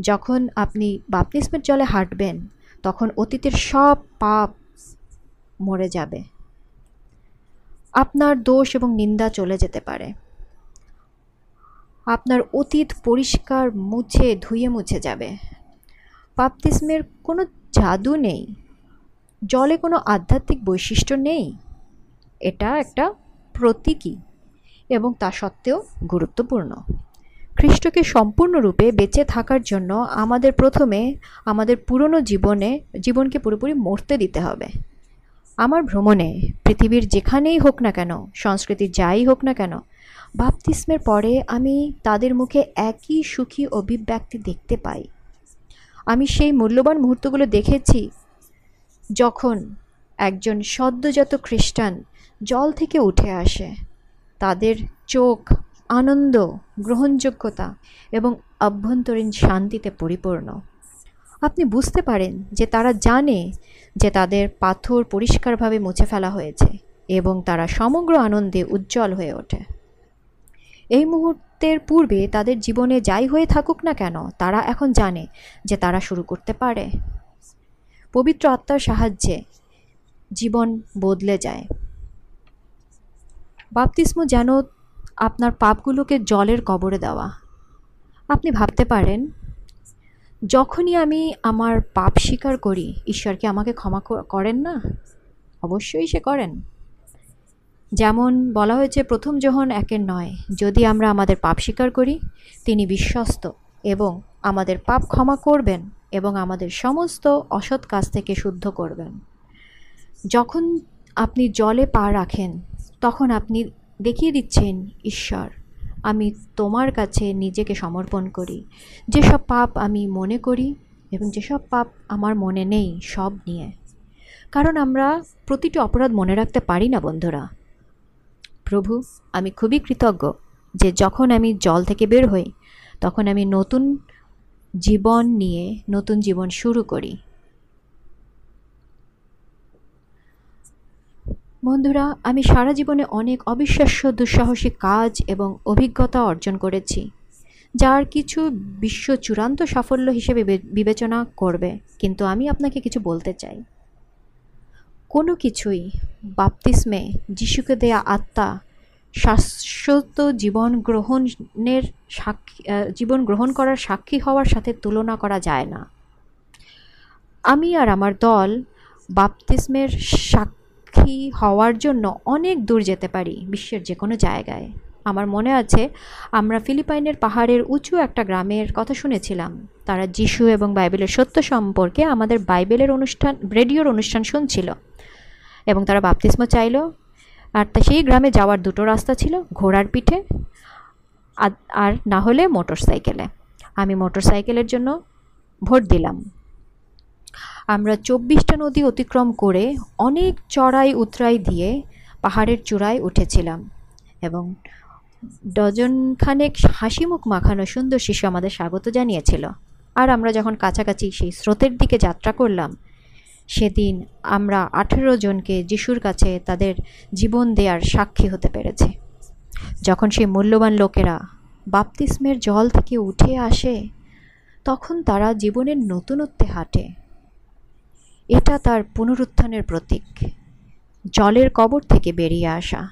যখন আপনি বাপতিস্মের জলে হাঁটবেন, তখন অতীতের সব পাপ মরে যাবে। আপনার দোষ এবং নিন্দা চলে যেতে পারে। আপনার অতীত পরিষ্কার মুছে ধুয়ে মুছে যাবে। বাপতিস্মের কোনো জাদু নেই। জলে কোনো আধ্যাত্মিক বৈশিষ্ট্য নেই। এটা একটা প্রতীকী এবং তা সত্ত্বেও গুরুত্বপূর্ণ। খ্রিস্টকে সম্পূর্ণরূপে বেঁচে থাকার জন্য আমাদের প্রথমে আমাদের পুরনো জীবনে, জীবনকে পুরোপুরি মরতে দিতে হবে। আমার ভ্রমণে পৃথিবীর যেখানেই হোক না কেন সংস্কৃতি যাই হোক না কেন বাপতিস্মের পরে আমি তাদের মুখে একই সুখী অভিব্যক্তি দেখতে পাই। আমি সেই মূল্যবান মুহূর্তগুলো দেখেছি যখন একজন সদ্যজাত খ্রিস্টান জল থেকে উঠে আসে। তাদের চোখ আনন্দ, গ্রহণযোগ্যতা এবং অভ্যন্তরীণ শান্তিতে পরিপূর্ণ। আপনি বুঝতে পারেন যে তারা জানে যে তাদের পাথর পরিষ্কারভাবে মুছে ফেলা হয়েছে এবং তারা সমগ্র আনন্দে উজ্জ্বল হয়ে ওঠে। এই মুহূর্তের পূর্বে তাদের জীবনে যাই হয়ে থাকুক না কেন, তারা এখন জানে যে তারা শুরু করতে পারে। পবিত্র আত্মার সাহায্যে জীবন বদলে যায়। বাপতিস্ম যেন আপনার পাপগুলোকে জলের কবরে দেওয়া। আপনি ভাবতে পারেন, যখনই আমি আমার পাপ স্বীকার করি, ঈশ্বর কি আমাকে ক্ষমা করেন না? অবশ্যই সে করেন। যেমন বলা হয়েছে, প্রথম যোহন একের নয়, যদি আমরা আমাদের পাপ স্বীকার করি, তিনি বিশ্বস্ত এবং আমাদের পাপ ক্ষমা করবেন এবং আমাদের সমস্ত অসৎ কাজ থেকে শুদ্ধ করবেন। যখন আপনি জলে পা রাখেন, তখন আপনি দেখিয়ে দিচ্ছেন, ঈশ্বর, আমি তোমার কাছে নিজেকে সমর্পণ করি। যেসব পাপ আমি মনে করি এবং যেসব পাপ আমার মনে নেই, সব নিয়ে। কারণ আমরা প্রতিটি অপরাধ মনে রাখতে পারি না, বন্ধুরা। প্রভু, আমি খুবই কৃতজ্ঞ যে যখন আমি জল থেকে বের হই, তখন আমি নতুন জীবন নিয়ে নতুন জীবন শুরু করি। বন্ধুরা, আমি সারা জীবনে অনেক অবিশ্বাস্য, দুঃসাহসিক কাজ এবং অভিজ্ঞতা অর্জন করেছি, যার কিছু বিশ্ব চূড়ান্ত সাফল্য হিসেবে বিবেচনা করবে, কিন্তু আমি আপনাকে কিছু বলতে চাই। কোনো কিছুই। বাপ্তিস্মে যিশুকে দেয়া আত্মা, শাশ্বত জীবন গ্রহণের সাক্ষী জীবন গ্রহণ করার সাক্ষী হওয়ার সাথে তুলনা করা যায় না। আমি আর আমার দল বাপতিস্মের সাক্ষী হওয়ার জন্য অনেক দূর যেতে পারি, বিশ্বের যে কোনো জায়গায়। আমার মনে আছে, আমরা ফিলিপাইনের পাহাড়ের উঁচু একটা গ্রামের কথা শুনেছিলাম। তারা যিশু এবং বাইবেলের সত্য সম্পর্কে আমাদের বাইবেলের অনুষ্ঠান, রেডিওর অনুষ্ঠান শুনছিল। এবং তারা বাপতিস্ম চাইলো। আর তা সেই গ্রামে যাওয়ার দুটো রাস্তা ছিল, ঘোড়ার পিঠে আর- না হলে মোটর সাইকেলে আমি মোটর সাইকেলের জন্য ভোট দিলাম। আমরা চব্বিশটা নদী অতিক্রম করে অনেক চড়াই উতরাই দিয়ে পাহাড়ের চূড়ায় উঠেছিলাম এবং ডজন খানেক হাসিমুখ মাখানো সুন্দর শিশু আমাদের স্বাগত জানিয়েছিল। আর আমরা যখন কাছাকাছি সেই স্রোতের দিকে যাত্রা করলাম সেদিন আমরা আঠেরো জনকে যিশুর কাছে তাদের জীবন দেওয়ার সাক্ষী হতে পেরেছে। যখন সেই মূল্যবান লোকেরা বাপতিস্মের জল থেকে উঠে আসে, তখন তারা জীবনের নতুনত্বে হাঁটে। এটা তার পুনরুত্থানের প্রতীক, জলের কবর থেকে বেরিয়ে আসা।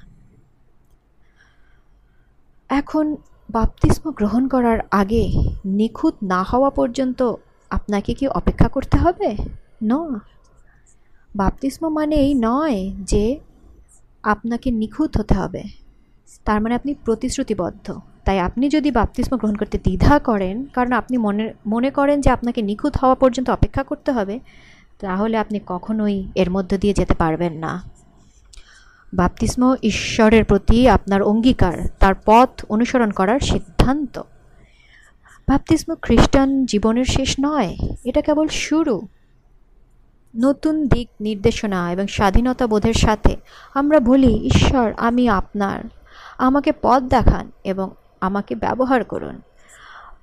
এখন বাপতিস্ম গ্রহণ করার আগে নিখুঁত না হওয়া পর্যন্ত আপনাকে কি অপেক্ষা করতে হবে? ন। বাপতিস্ম মানে এই নয় যে আপনাকে নিখুঁত হতে হবে। তার মানে আপনি প্রতিশ্রুতিবদ্ধ। তাই আপনি যদি বাপতিস্ম গ্রহণ করতে দ্বিধা করেন, কারণ আপনি মনে মনে করেন যে আপনাকে নিখুঁত হওয়া পর্যন্ত অপেক্ষা করতে হবে, তাহলে আপনি কখনোই এর মধ্য দিয়ে যেতে পারবেন না। বাপতিস্ম ঈশ্বরের প্রতি আপনার অঙ্গীকার, তার পথ অনুসরণ করার সিদ্ধান্ত। বাপতিস্ম খ্রিস্টান জীবনের শেষ নয়, এটা কেবল শুরু। নতুন দিক নির্দেশনা এবং স্বাধীনতা বোধের সাথে আমরা বলি, ঈশ্বর, আমি আপনার। আমাকে পথ দেখান এবং আমাকে ব্যবহার করুন।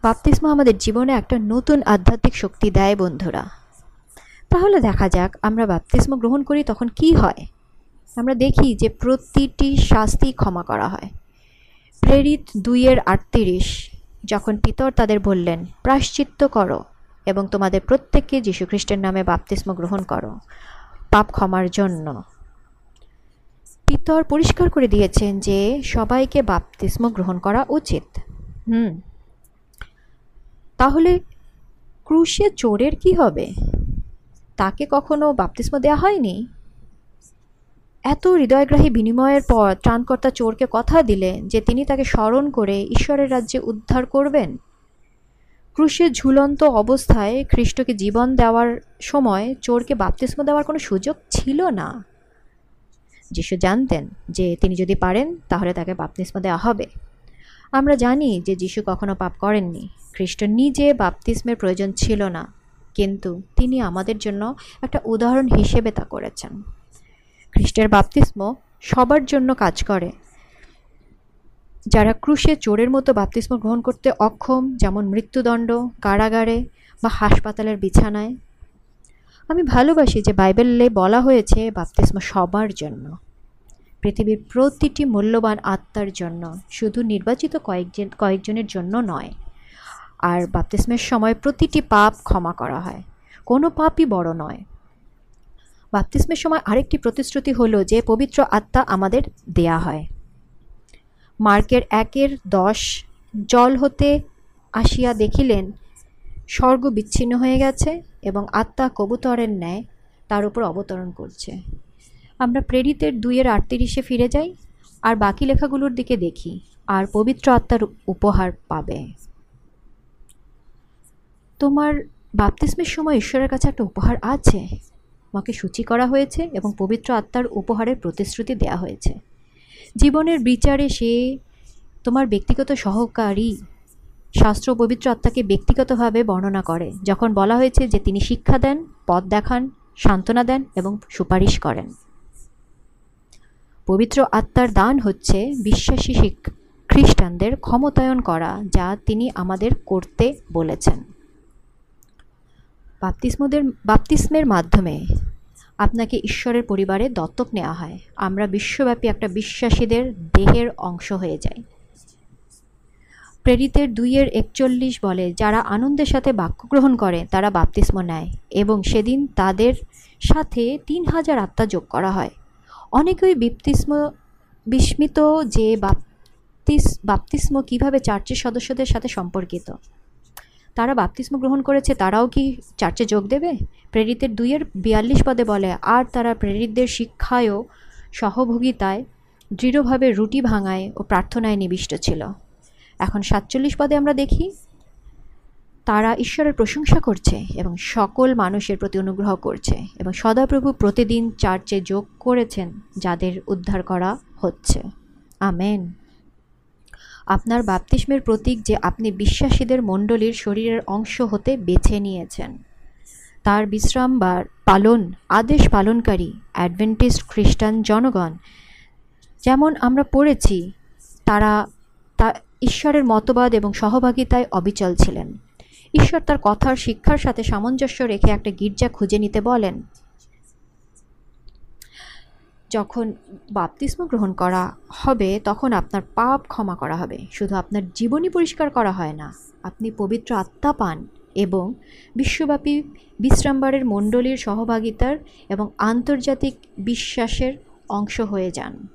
বাপতিস্ম আমাদের জীবনে একটা নতুন আধ্যাত্মিক শক্তি দেয়, বন্ধুরা। তাহলে দেখা যাক আমরা বাপতিস্ম গ্রহণ করি তখন কি হয়। আমরা দেখি যে প্রতিটি শাস্তি ক্ষমা করা হয়। প্রেরিত দুইয়ের আটত্রিশ, যখন পিতর তাদের বললেন, প্রায়শ্চিত্ত করো। এবং তোমাদের প্রত্যেককে যীশুখ্রিস্টের নামে বাপতিস্ম গ্রহণ করো। পাপ ক্ষমার জন্য। পিতর পরিষ্কার করে দিয়েছেন যে সবাইকে বাপতিস্ম গ্রহণ করা উচিত। হুম। তাহলে ক্রুশে চোরের কি হবে? তাকে কখনো বাপতিস্ম দেওয়া হয়নি? এত হৃদয়গ্রাহী বিনিময়ের পর ত্রাণকর্তা চোরকে কথা দিলেন যে তিনি তাকে স্মরণ করে ঈশ্বরের রাজ্যে উদ্ধার করবেন? ক্রুশে ঝুলন্ত অবস্থায় খ্রিস্টকে জীবন দেওয়ার সময় চোরকে বাপতিস্ম দেওয়ার কোনো সুযোগ ছিল না। যিশু জানতেন যে তিনি যদি পারেন, তাহলে তাকে বাপতিস্ম দেওয়া হবে। আমরা জানি যে যিশু কখনো পাপ করেননি। খ্রিস্ট নিজে বাপতিস্মের প্রয়োজন ছিল না, কিন্তু তিনি আমাদের জন্য একটা উদাহরণ হিসেবে তা করেছেন। খ্রিস্টের বাপতিস্ম সবার জন্য কাজ করে যারা ক্রুশে চোরের মতো বাপতিস্ম গ্রহণ করতে অক্ষম, যেমন মৃত্যুদণ্ড, কারাগারে বা হাসপাতালের বিছানায়, আমি ভালোবাসি যে বাইবেলে বলা হয়েছে বাপতিস্ম সবার জন্য। পৃথিবীর প্রতিটি মূল্যবান আত্মার জন্য, শুধু নির্বাচিত কয়েকজন, কয়েকজনের জন্য নয়। আর বাপতিস্মের সময় প্রতিটি পাপ ক্ষমা করা হয়। কোনো পাপই বড় নয়। বাপতিস্মের সময় আরেকটি প্রতিশ্রুতি হলো যে পবিত্র আত্মা আমাদের দেয়া হয়। মার্কের একের দশ জল হতে আসিয়া দেখিলেন, স্বর্গ বিচ্ছিন্ন হয়ে গেছে এবং আত্মা কবুতরের ন্যায় তার উপর অবতরণ করছে। আমরা প্রেরিতের দুইয়ের আটত্রিশে ফিরে যাই আর বাকি লেখাগুলোর দিকে দেখি আর পবিত্র আত্মার উপহার পাবে। তোমার বাপতিস্মের সময় ঈশ্বরের কাছে একটা উপহার আছে। তোমাকে সূচি করা হয়েছে এবং পবিত্র আত্মার উপহারের প্রতিশ্রুতি দেয়া হয়েছে। জীবনের বিচারে সে তোমার ব্যক্তিগত সহকারী শাস্ত্র পবিত্র আত্মাকে ব্যক্তিগতভাবে বর্ণনা করে, যখন বলা হয়েছে যে তিনি শিক্ষা দেন, পথ দেখান, সান্ত্বনা দেন এবং সুপারিশ করেন। পবিত্র আত্মার দান হচ্ছে বিশ্বাসী শিক- খ্রিস্টানদের ক্ষমতায়ন করা, যা তিনি আমাদের করতে বলেছেন। বাপ্তিস্মদের বাপ্তিস্মের মাধ্যমে আপনাকে ঈশ্বরের পরিবারে দত্তক নেওয়া হয়। আমরা বিশ্বব্যাপী একটা বিশ্বাসীদের দেহের অংশ হয়ে যাই। প্রেরিতের দুইয়ের একচল্লিশ বলে, যারা আনন্দের সাথে বাক্য গ্রহণ করে, তারা বাপ্তিস্ম নেয় এবং সেদিন তাদের সাথে তিন হাজার আত্মা যোগ করা হয়। অনেকেই বিপ্তিস্ম, বিস্মিত যে বাপ্তিস, বাপ্তিস্ম কীভাবে চার্চের সদস্যদের সাথে সম্পর্কিত। তারা বাপ্তিস্ম গ্রহণ করেছে, তারাও কি চার্চে যোগ দেবে? প্রেরিতের দুইয়ের বিয়াল্লিশ পদে বলে, আর তারা প্রেরিতদের শিক্ষায়ও সহভোগিতায়, দৃঢ়ভাবে রুটি ভাঙায় ও প্রার্থনায় নিবিষ্ট ছিল। এখন সাতচল্লিশ পদে আমরা দেখি, তারা ঈশ্বরের প্রশংসা করছে এবং সকল মানুষের প্রতি অনুগ্রহ করছে এবং সদাপ্রভু প্রতিদিন চার্চে যোগ করেছেন যাদের উদ্ধার করা হচ্ছে। আমেন। আপনার বাপতিস্মের প্রতীক যে আপনি বিশ্বাসীদের মণ্ডলীর শরীরের অংশ হতে বেছে নিয়েছেন। তার বিশ্রাম বা পালন, আদেশ পালনকারী অ্যাডভেন্টিস্ট খ্রিস্টান জনগণ, যেমন আমরা পড়েছি, তারা তা ঈশ্বরের মতবাদ এবং সহভাগিতায় অবিচল ছিলেন। ঈশ্বর তার কথার শিক্ষার সাথে সামঞ্জস্য রেখে একটা গির্জা খুঁজে নিতে বলেন। যখন বাপতিস্ম গ্রহণ করা হবে, তখন আপনার পাপ ক্ষমা করা হবে। শুধু আপনার জীবনই পরিষ্কার করা হয় না। আপনি পবিত্র আত্মা পান এবং বিশ্বব্যাপী বিশ্রামবারের মণ্ডলীর সহভাগিতার এবং আন্তর্জাতিক বিশ্বাসের অংশ হয়ে যান।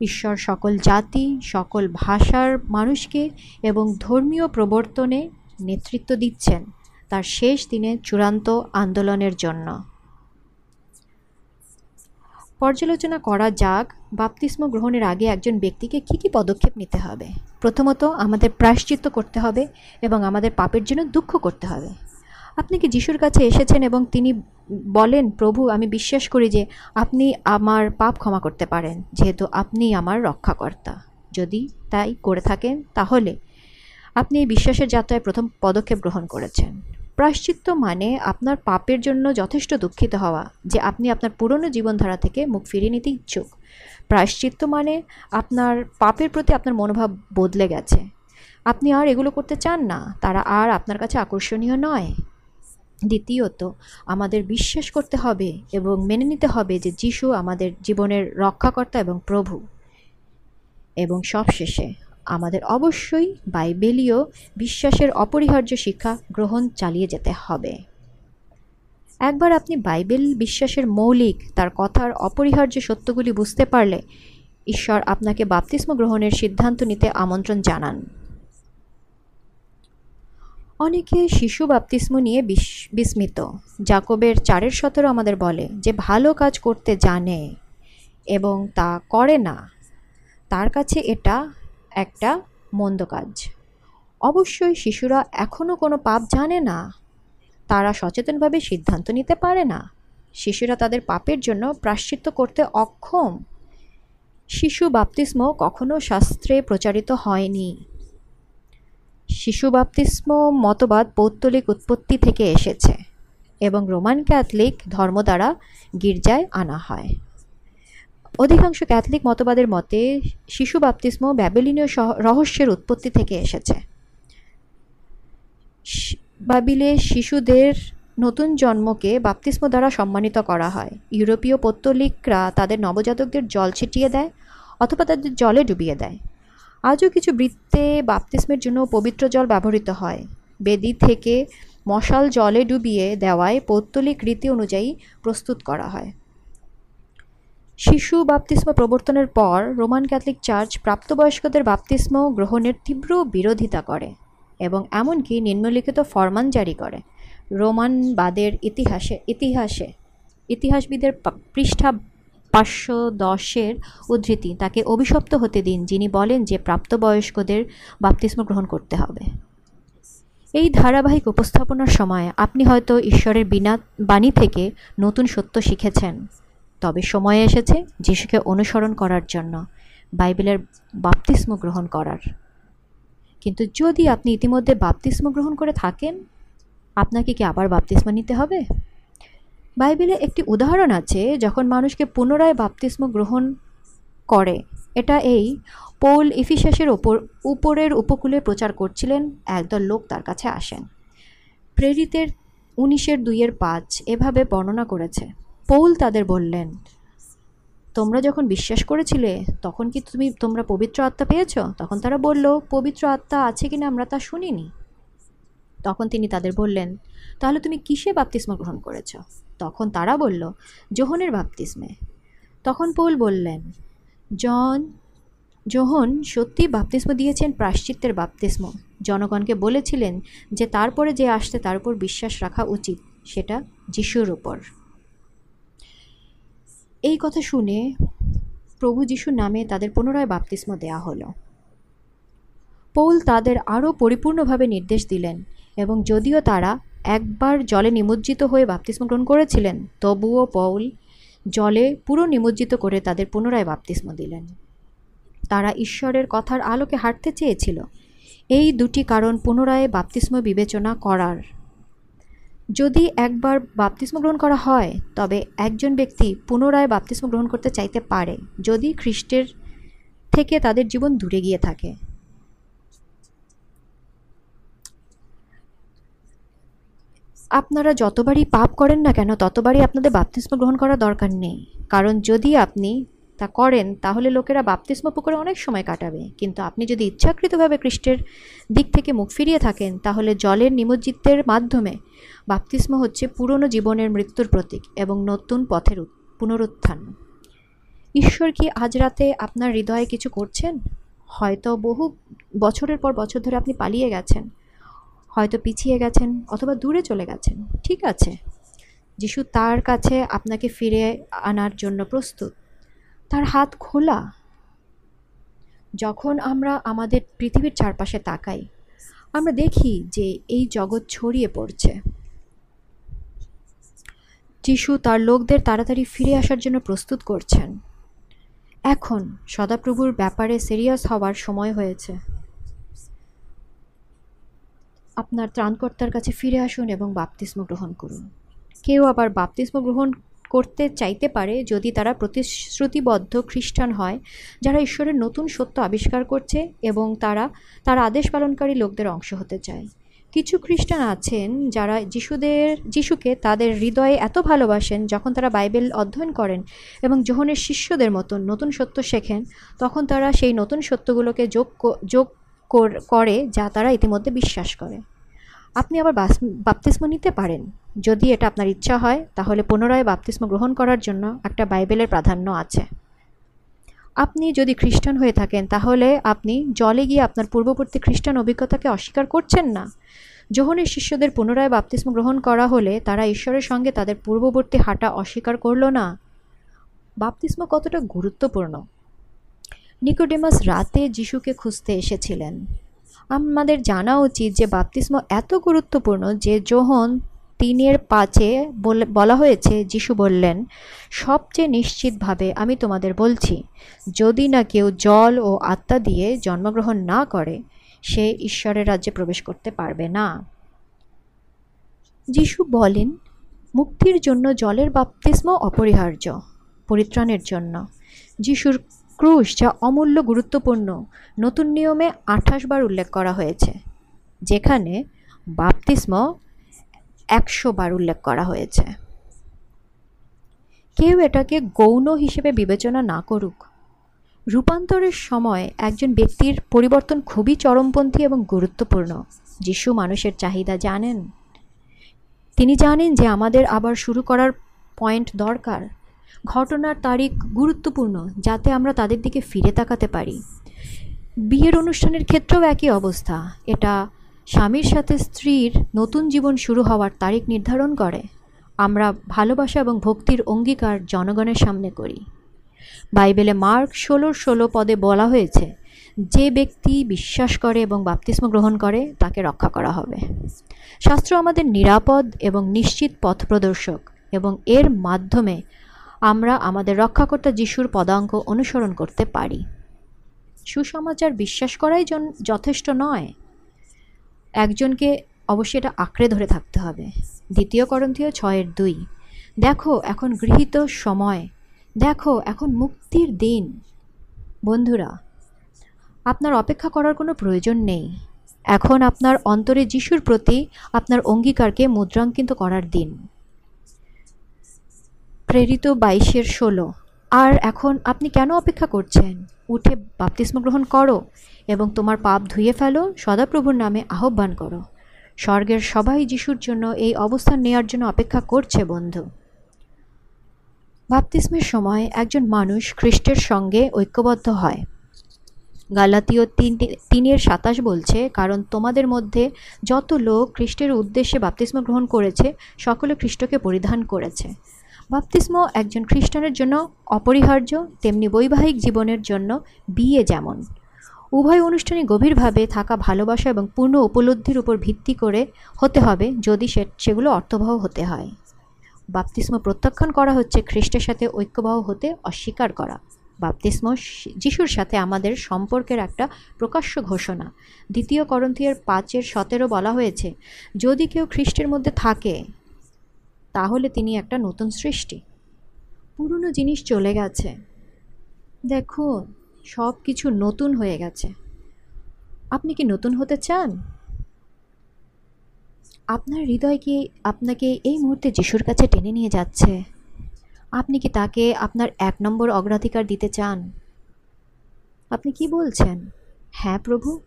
ঈশ্বর সকল জাতি, সকল ভাষার মানুষকে এবং ধর্মীয় প্রবর্তনে নেতৃত্ব দিচ্ছেন তার শেষ দিনে চূড়ান্ত আন্দোলনের জন্য। পর্যালোচনা করা যাক, বাপতিস্ম গ্রহণের আগে একজন ব্যক্তিকে কী কী পদক্ষেপ নিতে হবে। প্রথমত, আমাদের প্রায়শ্চিত্ত করতে হবে এবং আমাদের পাপের জন্য দুঃখ করতে হবে। আপনি কি যিশুর কাছে এসেছেন এবং তিনি বলেন, প্রভু, আমি বিশ্বাস করি যে আপনি আমার পাপ ক্ষমা করতে পারেন, যেহেতু আপনি আমার রক্ষাকর্তা। যদি তাই করে থাকেন, তাহলে আপনি এই বিশ্বাসের যাত্রায় প্রথম পদক্ষেপ গ্রহণ করেছেন। প্রায়শ্চিত্ত মানে আপনার পাপের জন্য যথেষ্ট দুঃখিত হওয়া, যে আপনি আপনার পুরনো জীবনধারা থেকে মুখ ফিরিয়ে নিতে ইচ্ছুক। প্রায়শ্চিত্ত মানে আপনার পাপের প্রতি আপনার মনোভাব বদলে গেছে। আপনি আর এগুলো করতে চান না, তারা আর আপনার কাছে আকর্ষণীয় নয়। দ্বিতীয়ত, আমাদের বিশ্বাস করতে হবে এবং মেনে নিতে হবে যে যিশু আমাদের জীবনের রক্ষাকর্তা এবং প্রভু। এবং সবশেষে আমাদের অবশ্যই বাইবেলীয় বিশ্বাসের অপরিহার্য শিক্ষা গ্রহণ চালিয়ে যেতে হবে। একবার আপনি বাইবেল বিশ্বাসের মৌলিক, তার কথার অপরিহার্য সত্যগুলি বুঝতে পারলে ঈশ্বর আপনাকে বাপতিস্ম গ্রহণের সিদ্ধান্ত নিতে আমন্ত্রণ জানান। অনেকে শিশু বাপতিস্ম নিয়ে বিস- বিস্মিত। জাকবের চারের সতেরো আমাদের বলে যে, ভালো কাজ করতে জানে এবং তা করে না। তার কাছে এটা একটা মন্দ কাজ। অবশ্যই শিশুরা এখনও কোনো পাপ জানে না। তারা সচেতনভাবে সিদ্ধান্ত নিতে পারে না। শিশুরা তাদের পাপের জন্য প্রাশ্চিত্য করতে অক্ষম। শিশু বাপতিস্ম কখনো শাস্ত্রে প্রচারিত হয়নি। শিশু বাপতিস্ম মতবাদ পৌত্তলিক উৎপত্তি থেকে এসেছে এবং রোমান ক্যাথলিক ধর্ম দ্বারা গির্জায় আনা হয়। অধিকাংশ ক্যাথলিক মতবাদের মতে, শিশু বাপতিস্ম ব্যাবিলিনীয় রহস্যের উৎপত্তি থেকে এসেছে। বাবিলে শিশুদের নতুন জন্মকে বাপতিস্ম দ্বারা সম্মানিত করা হয়। ইউরোপীয় পত্তলিকরা তাদের নবজাতকদের জল ছিটিয়ে দেয় অথবা তাদের জলে ডুবিয়ে দেয়। আজও কিছু বৃত্তে বাপতিস্মের জন্য পবিত্র জল ব্যবহৃত হয়। বেদি থেকে মশাল জলে ডুবিয়ে দেওয়ায় পৌত্তলিক রীতি অনুযায়ী প্রস্তুত করা হয়। শিশু বাপতিস্ম প্রবর্তনের পর রোমান ক্যাথলিক চার্চ প্রাপ্তবয়স্কদের বাপতিস্ম গ্রহণের তীব্র বিরোধিতা করে এবং এমনকি নিম্নলিখিত ফরমান জারি করে। রোমানবাদের ইতিহাসে ইতিহাসে, ইতিহাসবিদের পৃষ্ঠা পাঁচশো দশের উদ্ধৃতি তাকে অভিশপ্ত হতে দিন, যিনি বলেন যে প্রাপ্তবয়স্কদের বাপতিস্ম গ্রহণ করতে হবে। এই ধারাবাহিক উপস্থাপনার সময় আপনি হয়তো ঈশ্বরের বিনা, বাণী থেকে নতুন সত্য শিখেছেন। তবে সময় এসেছে যিশুকে অনুসরণ করার জন্য, বাইবেলের বাপতিস্ম গ্রহণ করার। কিন্তু যদি আপনি ইতিমধ্যে বাপতিস্ম গ্রহণ করে থাকেন, আপনাকে কি আবার বাপতিস্ম নিতে হবে? বাইবেলে একটি উদাহরণ আছে, যখন মানুষকে পুনরায় বাপতিস্ম গ্রহণ করে। এটা এই, পৌল ইফিসাসের ওপর, উপরের উপকূলে প্রচার করছিলেন, একদল লোক তার কাছে আসেন। প্রেরিতের উনিশের দুইয়ের পাঁচ, এভাবে বর্ণনা করেছে। পৌল তাদের বললেন, তোমরা যখন বিশ্বাস করেছিলে, তখন কি তুমি, তোমরা পবিত্র আত্মা পেয়েছ? তখন তারা বলল, পবিত্র আত্মা আছে কিনা আমরা তা শুনিনি। তখন তিনি তাদের বললেন, তাহলে তুমি কিসে বাপতিস্ম গ্রহণ করেছ? তখন তারা বলল যোহনের বাপতিস্মে। তখন পৌল বললেন, জন যোহন সত্যি বাপতিস্ম দিয়েছেন প্রাশ্চিত্যের বাপতিস্ম। জনগণকে বলেছিলেন যে তারপরে যে আসতে তার উপর বিশ্বাস রাখা উচিত, সেটা যিশুর উপর। এই কথা শুনে প্রভু যিশুর নামে তাদের পুনরায় বাপতিস্ম দেয়া হলো। পৌল তাদের আরও পরিপূর্ণভাবে নির্দেশ দিলেন এবং যদিও তারা একবার জলে নিমজ্জিত হয়ে বাপতিস্ম গ্রহণ করেছিলেন, তবুও পৌল জলে পুরো নিমজ্জিত করে তাদের পুনরায় বাপতিস্ম দিলেন। তারা ঈশ্বরের কথার আলোকে হাঁটতে চেয়েছিল। এই দুটি কারণ পুনরায় বাপতিস্ম বিবেচনা করার যদি একবার বাপতিস্ম গ্রহণ করা হয়, তবে একজন ব্যক্তি পুনরায় বাপতিস্ম গ্রহণ করতে চাইতে পারে, যদি খ্রিস্টের থেকে তাদের জীবন দূরে গিয়ে থাকে। আপনারা যতবারই পাপ করেন না কেন, ততবারই আপনাদের বাপতিস্ম গ্রহণ করার দরকার নেই। কারণ যদি আপনি তা করেন, তাহলে লোকেরা বাপতিস্ম পুকুরে অনেক সময় কাটাবে। কিন্তু আপনি যদি ইচ্ছাকৃতভাবে খ্রিস্টের দিক থেকে মুখ ফিরিয়ে থাকেন, তাহলে জলের নিমজ্জিতের মাধ্যমে বাপতিস্ম হচ্ছে পুরনো জীবনের মৃত্যুর প্রতীক এবং নতুন পথের পুনরুত্থান। ঈশ্বর কি আজ রাতে আপনার হৃদয়ে কিছু করছেন? হয়তো বহু বছরের পর বছর ধরে আপনি পালিয়ে গেছেন, হয়তো পিছিয়ে গেছেন অথবা দূরে চলে গেছেন। ঠিক আছে, যিশু তার কাছে আপনাকে ফিরে আনার জন্য প্রস্তুত। তার হাত খোলা। যখন আমরা আমাদের পৃথিবীর চারপাশে তাকাই, আমরা দেখি যে এই জগৎ ছড়িয়ে পড়ছে। যিশু তার লোকদের তাড়াতাড়ি ফিরে আসার জন্য প্রস্তুত করছেন। এখন সদাপ্রভুর ব্যাপারে সিরিয়াস হওয়ার সময় হয়েছে। আপনার ত্রাণকর্তার কাছে ফিরে আসুন এবং বাপতিস্ম গ্রহণ করুন। কেউ আবার বাপতিস্ম গ্রহণ করতে চাইতে পারে যদি তারা প্রতিশ্রুতিবদ্ধ খ্রিস্টান হয়, যারা ঈশ্বরের নতুন সত্য আবিষ্কার করছে এবং তারা তার আদেশ পালনকারী লোকদের অংশ হতে চায়। কিছু খ্রিস্টান আছেন যারা যিশুদের, যিশুকে তাদের হৃদয়ে এত ভালোবাসেন, যখন তারা বাইবেল অধ্যয়ন করেন এবং যোহনের শিষ্যদের মতন নতুন সত্য শেখেন, তখন তারা সেই নতুন সত্যগুলোকে যোগ যোগ করে যা তারা ইতিমধ্যে বিশ্বাস করে। আপনি আবার বাপতিস্ম নিতে পারেন। যদি এটা আপনার ইচ্ছা হয়, তাহলে পুনরায় বাপতিস্ম গ্রহণ করার জন্য একটা বাইবেলের প্রাধান্য আছে। আপনি যদি খ্রিস্টান হয়ে থাকেন, তাহলে আপনি জলে গিয়ে আপনার পূর্ববর্তী খ্রিস্টান অভিজ্ঞতাকে অস্বীকার করছেন না। যোহনের শিষ্যদের পুনরায় বাপতিস্ম গ্রহণ করা হলে তারা ঈশ্বরের সঙ্গে তাদের পূর্ববর্তী হাঁটা অস্বীকার করল না। বাপতিস্ম কতটা গুরুত্বপূর্ণ। নিকোডেমাস রাতে যিশুকে খুঁজতে এসেছিলেন। আমাদের জানা উচিত যে বাপতিস্ম এত গুরুত্বপূর্ণ যে যোহন তিনের পাঁচে বলা হয়েছে, যিশু বললেন, সবচেয়ে নিশ্চিতভাবে আমি তোমাদের বলছি, যদি না কেউ জল ও আত্মা দিয়ে জন্মগ্রহণ না করে, সে ঈশ্বরের রাজ্যে প্রবেশ করতে পারবে না। যিশু বলেন, মুক্তির জন্য জলের বাপতিস্ম অপরিহার্য, পরিত্রাণের জন্য। যিশুর ক্রুশ যা অমূল্য গুরুত্বপূর্ণ, নতুন নিয়মে আঠাশ বার উল্লেখ করা হয়েছে, যেখানে বাপতিস্ম একশো বার উল্লেখ করা হয়েছে। কেউ এটাকে গৌণ হিসেবে বিবেচনা না করুক। রূপান্তরের সময় একজন ব্যক্তির পরিবর্তন খুবই চরমপন্থী এবং গুরুত্বপূর্ণ, যিশু মানুষের চাহিদা জানেন। তিনি জানেন যে আমাদের আবার শুরু করার পয়েন্ট দরকার। ঘটনার তারিখ গুরুত্বপূর্ণ যাতে আমরা তাদের দিকে ফিরে তাকাতে পারি। বিয়ের অনুষ্ঠানের ক্ষেত্রেও একই অবস্থা। এটা স্বামীর সাথে স্ত্রীর নতুন জীবন শুরু হওয়ার তারিখ নির্ধারণ করে। আমরা ভালোবাসা এবং ভক্তির অঙ্গীকার জনগণের সামনে করি। বাইবেলে মার্ক ষোলোর ষোলো পদে বলা হয়েছে, যে ব্যক্তি বিশ্বাস করে এবং বাপ্তিস্ম গ্রহণ করে, তাকে রক্ষা করা হবে। শাস্ত্র আমাদের নিরাপদ এবং নিশ্চিত পথ প্রদর্শক এবং এর মাধ্যমে আমরা আমাদের রক্ষাকর্তা যিশুর পদাঙ্ক অনুসরণ করতে পারি। সুসমাচার বিশ্বাস করাই যথেষ্ট নয়। একজনকে অবশ্যই এটা আঁকড়ে ধরে থাকতে হবে। দ্বিতীয় করন্থীয় ছয়ের দুই, দেখো, এখন গৃহীত সময়। দেখো, এখন মুক্তির দিন। বন্ধুরা, আপনার অপেক্ষা করার কোনো প্রয়োজন নেই। এখন আপনার অন্তরে যিশুর প্রতি আপনার অঙ্গীকারকে মুদ্রাঙ্কিত করার দিন। প্রেরিত বাইশের ষোলো। আর এখন আপনি কেন অপেক্ষা করছেন? উঠে বাপতিস্ম গ্রহণ করো এবং তোমার পাপ ধুয়ে ফেলো, সদাপ্রভুর নামে আহ্বান করো। স্বর্গের সবাই যিশুর জন্য এই অবস্থান নেয়ার জন্য অপেক্ষা করছে, বন্ধু। বাপ্তিস্মের সময় একজন মানুষ খ্রিস্টের সঙ্গে ঐক্যবদ্ধ হয়। গালাতীয় তিন তিনের সাতাশ বলছে, কারণ তোমাদের মধ্যে যত লোক খ্রিস্টের উদ্দেশ্যে বাপ্তিস্ম গ্রহণ করেছে, সকলে খ্রিস্টকে পরিধান করেছে। বাপ্তিস্ম একজন খ্রিস্টানের জন্য অপরিহার্য, তেমনি বৈবাহিক জীবনের জন্য বিয়ে যেমন। উভয় অনুষ্ঠানে গভীরভাবে থাকা ভালোবাসা এবং পূর্ণ উপলব্ধির উপর ভিত্তি করে হতে হবে যদি সে সেগুলো অর্থবহ হতে হয়। বাপ্তিস্ম প্রত্যাখ্যান করা হচ্ছে খ্রিস্টের সাথে ঐক্যবহ হতে অস্বীকার করা। বাপতিস্ম যিশুর সাথে আমাদের সম্পর্কের একটা প্রকাশ্য ঘোষণা। দ্বিতীয় করন্থিয়ার পাঁচের সতেরো বলা হয়েছে, যদি কেউ খ্রিস্টের মধ্যে থাকে তাহলে তিনি একটা নতুন সৃষ্টি। পুরনো জিনিস চলে গেছে। দেখুন সব কিছু নতুন হয়ে গেছে। আপনি কি নতুন হতে চান? আপনার হৃদয় কি আপনাকে এই মুহূর্তে যিশুর কাছে টেনে নিয়ে যাচ্ছে? আপনি কি তাকে আপনার এক নম্বর অগ্রাধিকার দিতে চান? আপনি কি বলছেন? হ্যাঁ প্রভু।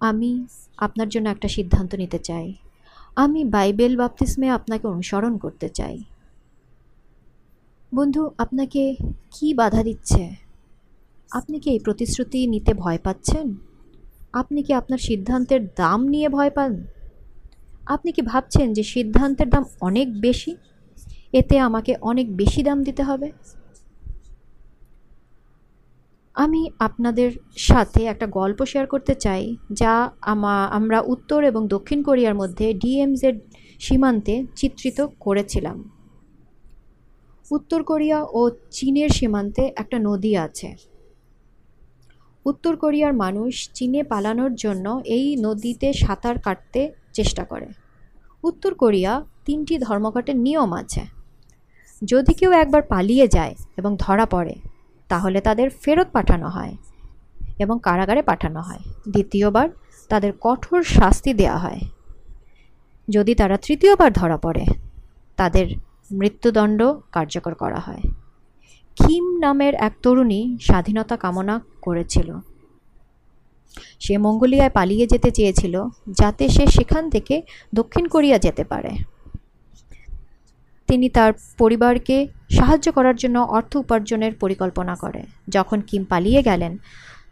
আমি আপনার জন্য একটা সিদ্ধান্ত নিতে চাই। আমি বাইবেল বাপ্তিস্মে আপনাকে অনুসরণ করতে চাই। বন্ধু, আপনাকে কি বাধা দিচ্ছে? আপনি কি এই প্রতিশ্রুতি নিতে ভয় পাচ্ছেন? আপনি কি আপনার সিদ্ধান্তের দাম নিয়ে ভয় পান? আপনি কি ভাবছেন যে সিদ্ধান্তের দাম অনেক বেশি? এতে আমাকে অনেক বেশি দাম দিতে হবে? আমি আপনাদের সাথে একটা গল্প শেয়ার করতে চাই, যা আমা, আমরা উত্তর এবং দক্ষিণ কোরিয়ার মধ্যে ডিএমজেড সীমান্তে চিত্রিত করেছিলাম। উত্তর কোরিয়া ও চীনের সীমান্তে একটা নদী আছে। উত্তর কোরিয়ার মানুষ চীনে পালানোর জন্য এই নদীতে সাঁতার কাটতে চেষ্টা করে। উত্তর কোরিয়া তিনটি ধর্মঘটের নিয়ম আছে। যদি কেউ একবার পালিয়ে যায় এবং ধরা পড়ে তাহলে তাদের ফেরত পাঠানো হয় এবং কারাগারে পাঠানো হয়। দ্বিতীয়বার তাদের কঠোর শাস্তি দেওয়া হয়। যদি তারা তৃতীয়বার ধরা পড়ে, তাদের মৃত্যুদণ্ড কার্যকর করা হয়। কিম নামের এক তরুণী স্বাধীনতা কামনা করেছিল। সে মঙ্গোলিয়ায় পালিয়ে যেতে চেয়েছিল যাতে সে সেখান থেকে দক্ষিণ কোরিয়া যেতে পারে। তিনি তার পরিবারকে সাহায্য করার জন্য অর্থ উপার্জনের পরিকল্পনা করে। যখন কিম পালিয়ে গেলেন,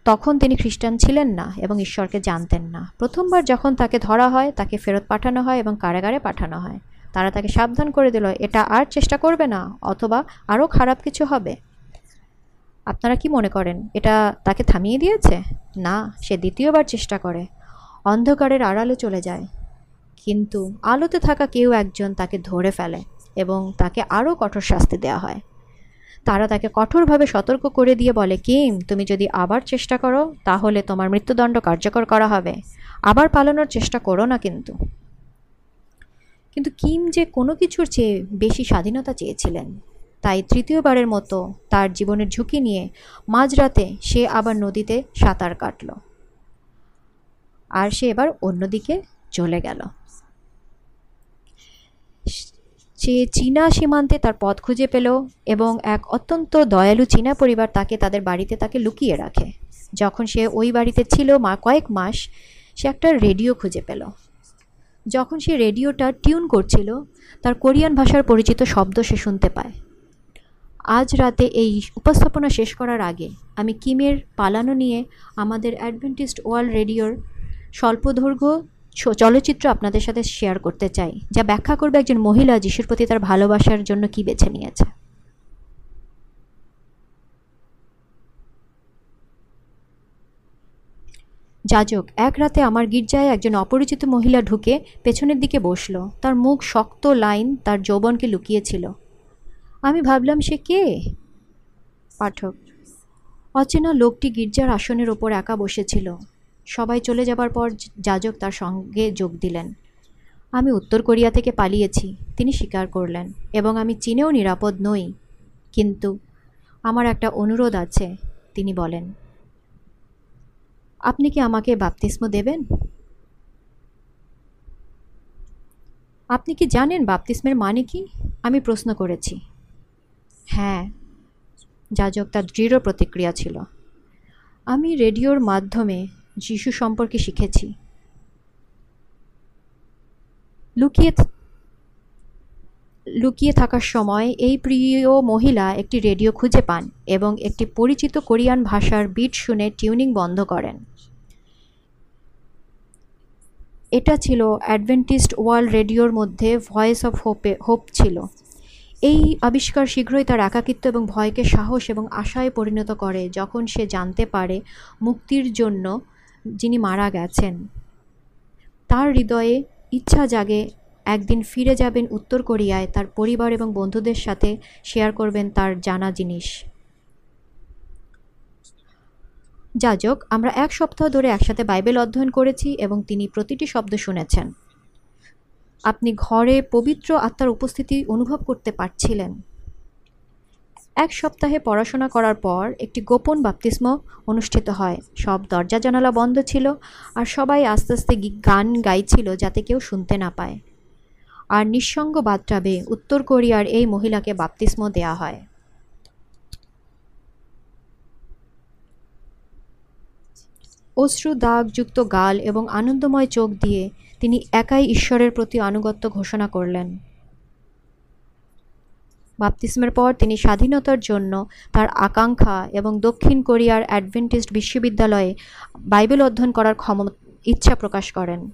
তখন তিনি খ্রিস্টান ছিলেন না এবং ঈশ্বরকে জানতেন না। প্রথমবার যখন তাকে ধরা হয়, তাকে ফেরত পাঠানো হয় এবং কারাগারে পাঠানো হয়। তারা তাকে সাবধান করে দিল, এটা আর চেষ্টা করবে না, অথবা আরও খারাপ কিছু হবে। আপনারা কি মনে করেন, এটা তাকে থামিয়ে দিয়েছে? না, সে দ্বিতীয়বার চেষ্টা করে। অন্ধকারের আড়ালে চলে যায়। কিন্তু আলোতে থাকা কেউ একজন তাকে ধরে ফেলে। এবং তাকে আরও কঠোর শাস্তি দেওয়া হয়। তারা তাকে কঠোরভাবে সতর্ক করে দিয়ে বলে, কিম, তুমি যদি আবার চেষ্টা করো, তাহলে তোমার মৃত্যুদণ্ড কার্যকর করা হবে। আবার পালানোর চেষ্টা করো না কিন্তু। কিন্তু কিম যে কোনো কিছুর চেয়ে বেশি স্বাধীনতা চেয়েছিলেন। তাই তৃতীয়বারের মতো তার জীবনের ঝুঁকি নিয়ে মাঝরাতে সে আবার নদীতে সাঁতার কাটল। আর সে এবার অন্যদিকে চলে গেল। সে চীনা সীমান্তে তার পথ খুঁজে পেল এবং এক অত্যন্ত দয়ালু চীনা পরিবার তাকে তাদের বাড়িতে তাকে লুকিয়ে রাখে। যখন সে ওই বাড়িতে ছিল মা কয়েক মাস, সে একটা রেডিও খুঁজে পেল। যখন সে রেডিওটা টিউন করছিল, তার কোরিয়ান ভাষার পরিচিত শব্দ সে শুনতে পায়। আজ রাতে এই উপস্থাপনা শেষ করার আগে আমি কিমের পালানো নিয়ে আমাদের অ্যাডভেন্টিস্ট ওয়ার্ল্ড রেডিওর স্বল্পদৈর্ঘ্য চলচ্চিত্র আপনাদের সাথে শেয়ার করতে চাই, যা ব্যাখ্যা করবে একজন মহিলা যিশুর প্রতি তার ভালোবাসার জন্য কি বেছে নিয়েছে। যাজক, এক রাতে আমার গির্জায় একজন অপরিচিত মহিলা ঢুকে পেছনের দিকে বসল। তার মুখ শক্ত লাইন, তার যৌবনকে লুকিয়েছিল। আমি ভাবলাম, সে কে? পাঠক, অচেনা লোকটি গির্জার আসনের ওপর একা বসেছিল। সবাই চলে যাবার পর যাজক তার সঙ্গে যোগ দিলেন। আমি উত্তর কোরিয়া থেকে পালিয়েছি, তিনি স্বীকার করলেন, এবং আমি চীনেও নিরাপদ নই। কিন্তু আমার একটা অনুরোধ আছে, তিনি বলেন। আপনি কি আমাকে বাপতিস্ম দেবেন? আপনি কি জানেন বাপতিস্মের মানে কি? আমি প্রশ্ন করেছি। হ্যাঁ যাজক তার দৃঢ় প্রতিক্রিয়া ছিল। আমি রেডিওর মাধ্যমে যিশু সম্পর্কে শিখেছি। লুকিয়ে লুকিয়ে থাকার সময় এই প্রিয় মহিলা একটি রেডিও খুঁজে পান এবং একটি পরিচিত কোরিয়ান ভাষার বিট শুনে টিউনিং বন্ধ করেন। এটা ছিল অ্যাডভেন্টিস্ট ওয়ার্ল্ড রেডিওর মধ্যে ভয়েস অফ হোপে হোপ ছিল। এই আবিষ্কার শীঘ্রই তার একাকিত্ব এবং ভয়কে সাহস এবং আশায় পরিণত করে যখন সে জানতে পারে মুক্তির জন্য যিনি মারা গেছেন। তার হৃদয়ে ইচ্ছা জাগে, একদিন ফিরে যাবেন উত্তর কোরিয়ায় তার পরিবার এবং বন্ধুদের সাথে শেয়ার করবেন তার জানা জিনিস। যাজক আমরা এক সপ্তাহ ধরে একসাথে বাইবেল অধ্যয়ন করেছি এবং তিনি প্রতিটি শব্দ শুনেছেন। আপনি ঘরে পবিত্র আত্মার উপস্থিতি অনুভব করতে পারছিলেন। এক সপ্তাহে পড়াশোনা করার পর একটি গোপন বাপ্তিস্ম অনুষ্ঠিত হয়। সব দরজা জানালা বন্ধ ছিল আর সবাই আস্তে আস্তে গান গাইছিল যাতে কেউ শুনতে না পায়। আর নিঃসঙ্গ বাদটাবে উত্তর কোরিয়ার এই মহিলাকে বাপ্তিস্ম দেয়া হয়। অশ্রু দাগযুক্ত গাল এবং আনন্দময় চোখ দিয়ে তিনি একাই ঈশ্বরের প্রতি আনুগত্য ঘোষণা করলেন। বাপ্তিস্মের পর তিনি স্বাধীনতার জন্য তার আকাঙ্ক্ষা এবং দক্ষিণ কোরিয়ার অ্যাডভেন্টিস্ট বিশ্ববিদ্যালয়ে বাইবেল অধ্যয়ন করার ক্ষম ইচ্ছা প্রকাশ করেন।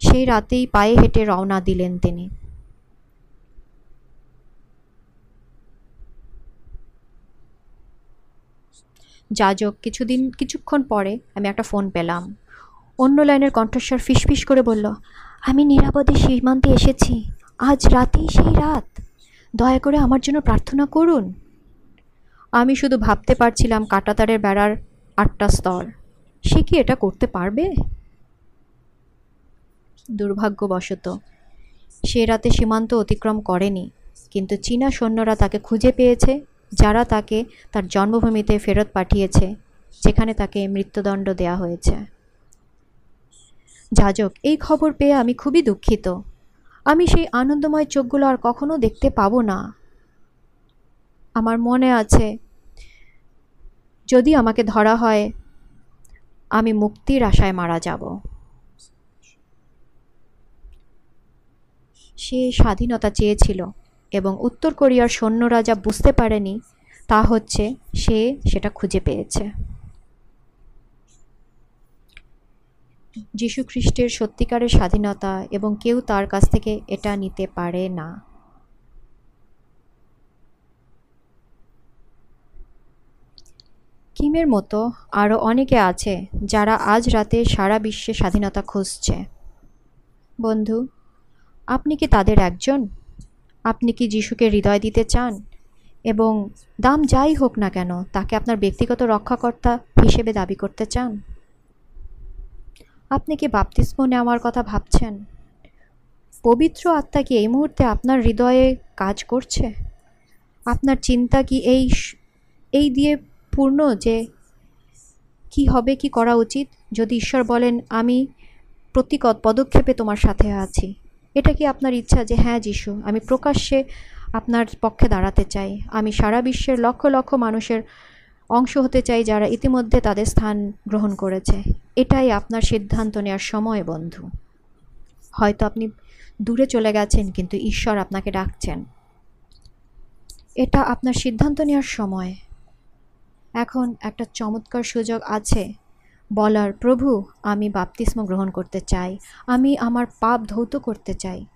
সেই রাতেই পায়ে হেঁটে রওনা দিলেন তিনি। যাজক, কিছুদিন, কিছুক্ষণ পরে আমি একটা ফোন পেলাম। অন্য লাইনের কণ্ঠস্বর ফিসফিস করে বলল, আমি নিরাপদে সীমান্তে এসেছি। আজ রাতেই সেই রাত। দয়া করে আমার জন্য প্রার্থনা করুন। আমি শুধু ভাবতে পারছিলাম কাঁটাতারের বেড়ার আটটা স্তর। সে কি এটা করতে পারবে? দুর্ভাগ্যবশত, সে রাতে সীমান্ত অতিক্রম করেনি, কিন্তু চীনা সৈন্যরা তাকে খুঁজে পেয়েছে, যারা তাকে তার জন্মভূমিতে ফেরত পাঠিয়েছে, যেখানে তাকে মৃত্যুদণ্ড দেয়া হয়েছে। যাজক, এই খবর পেয়ে আমি খুবই দুঃখিত। আমি সেই আনন্দময় চোখগুলো আর কখনো দেখতে পাবো না। আমার মনে আছে, যদি আমাকে ধরা হয়, আমি মুক্তির আশায় মারা যাব। সে স্বাধীনতা চেয়েছিল এবং উত্তর কোরিয়ার সৈন্যরা যা বুঝতে পারেনি তা হচ্ছে সে সেটা খুঁজে পেয়েছে। যীশুখ্রিস্টের সত্যিকারের স্বাধীনতা এবং কেউ তার কাছ থেকে এটা নিতে পারে না। কিমের মতো আরও অনেকে আছে যারা আজ রাতে সারা বিশ্বে স্বাধীনতা খুঁজছে। বন্ধু, আপনি কি তাদের একজন? আপনি কি যিশুকে হৃদয় দিতে চান? এবং দাম যাই হোক না কেন, তাকে আপনার ব্যক্তিগত রক্ষাকর্তা হিসেবে দাবি করতে চান? আপনি কি বাপতিস্ম নেওয়ার কথা ভাবছেন? পবিত্র আত্মা কি এই মুহূর্তে আপনার হৃদয়ে কাজ করছে? আপনার চিন্তা কি এই এই দিয়ে পূর্ণ যে কি হবে, কি করা উচিত? যদি ঈশ্বর বলেন, আমি প্রতি পদক্ষেপে তোমার সাথে আছি। এটা কি আপনার ইচ্ছা যে হ্যাঁ যিশু, আমি প্রকাশ্যে আপনার পক্ষে দাঁড়াতে চাই। আমি সারা বিশ্বের লক্ষ লক্ষ মানুষের অংশ হতে চাই যারা ইতিমধ্যে তাদের স্থান গ্রহণ করেছে। এটাই আপনার সিদ্ধান্ত নেওয়ার সময়, বন্ধু। হয়তো আপনি দূরে চলে গেছেন, কিন্তু ঈশ্বর আপনাকে ডাকছেন। এটা আপনার সিদ্ধান্ত নেওয়ার সময়। এখন একটা চমৎকার সুযোগ আছে। বলার, প্রভু, আমি বাপতিস্ম গ্রহণ করতে চাই। আমি আমার পাপ ধৌত করতে চাই।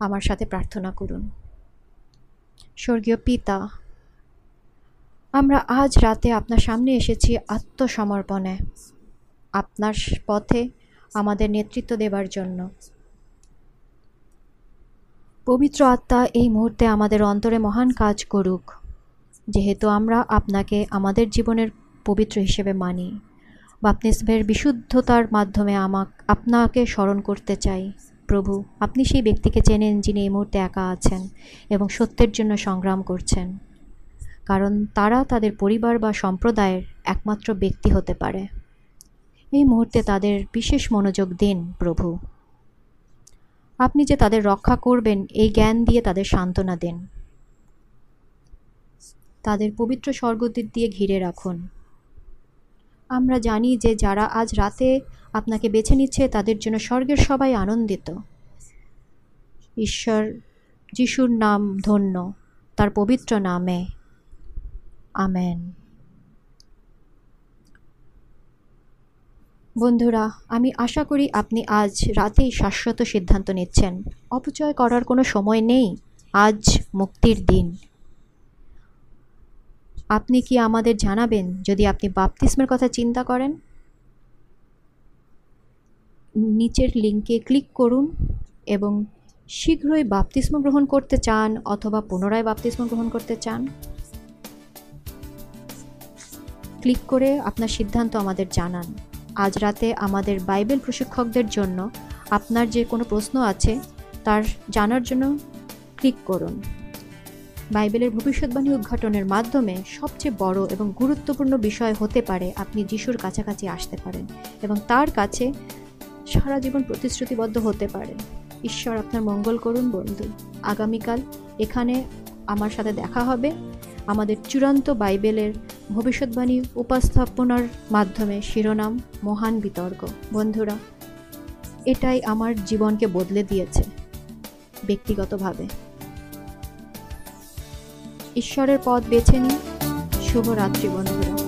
আমার সাথে প্রার্থনা করুন। স্বর্গীয় পিতা আমরা আজ রাতে আপনার সামনে এসেছি আত্মসমর্পণে, আপনার পথে আমাদের নেতৃত্ব দেবার জন্য। পবিত্র আত্মা এই মুহূর্তে আমাদের অন্তরে মহান কাজ করুক, যেহেতু আমরা আপনাকে আমাদের জীবনের পবিত্র হিসেবে মানি। বাপনিসমের বিশুদ্ধতার মাধ্যমে আমাক, আপনাকে স্মরণ করতে চাই। প্রভু, আপনি সেই ব্যক্তিকে চেনেন যিনি এই মুহূর্তে একা আছেন এবং সত্যের জন্য সংগ্রাম করছেন। কারণ তারা তাদের পরিবার বা সম্প্রদায়ের একমাত্র ব্যক্তি হতে পারে। এই মুহূর্তে তাদের বিশেষ মনোযোগ দিন প্রভু। আপনি যে তাদের রক্ষা করবেন, এই জ্ঞান দিয়ে তাদের সান্ত্বনা দেন। তাদের পবিত্র স্বর্গদ্বীপ দিয়ে ঘিরে রাখুন। আমরা জানি যে যারা আজ রাতে আপনাকে বেছে নিচ্ছে, তাদের জন্য স্বর্গের সবাই আনন্দিত। ঈশ্বর যিশুর নাম ধন্য, তার পবিত্র নামে। আমেন। বন্ধুরা, আমি আশা করি আপনি আজ রাতেই শাশ্বত সিদ্ধান্ত নিচ্ছেন। অপচয় করার কোনো সময় নেই। আজ মুক্তির দিন। আপনি কি আমাদের জানাবেন যদি আপনি বাপতিস্মের কথা চিন্তা করেন? নিচের লিঙ্কে ক্লিক করুন এবং শীঘ্রই বাপতিস্ম গ্রহণ করতে চান অথবা পুনরায় বাপতিস্ম গ্রহণ করতে চান ক্লিক করে আপনার সিদ্ধান্ত আমাদের জানান। আজ রাতে আমাদের বাইবেল প্রশিক্ষকদের জন্য আপনার যে কোনো প্রশ্ন আছে, তার জানার জন্য ক্লিক করুন। বাইবেলের ভবিষ্যৎবাণী উদ্ঘাটনের মাধ্যমে সবচেয়ে বড় এবং গুরুত্বপূর্ণ বিষয় হতে পারে আপনি যিশুর কাছাকাছি আসতে পারেন এবং তার কাছে সারা জীবন প্রতিশ্রুতিবদ্ধ হতে পারেন। ঈশ্বর আপনার মঙ্গল করুন বন্ধু। আগামীকাল এখানে আমার সাথে দেখা হবে। আমাদের চূড়ান্ত বাইবেলের ভবিষ্যৎবাণী উপস্থাপনার মাধ্যমে শিরোনাম মহান বিতর্ক। বন্ধুরা, এটাই আমার জীবনকে বদলে দিয়েছে ব্যক্তিগতভাবে। ঈশ্বরের পথ বেছে নিন। শুভরাত্রি বন্ধুরা।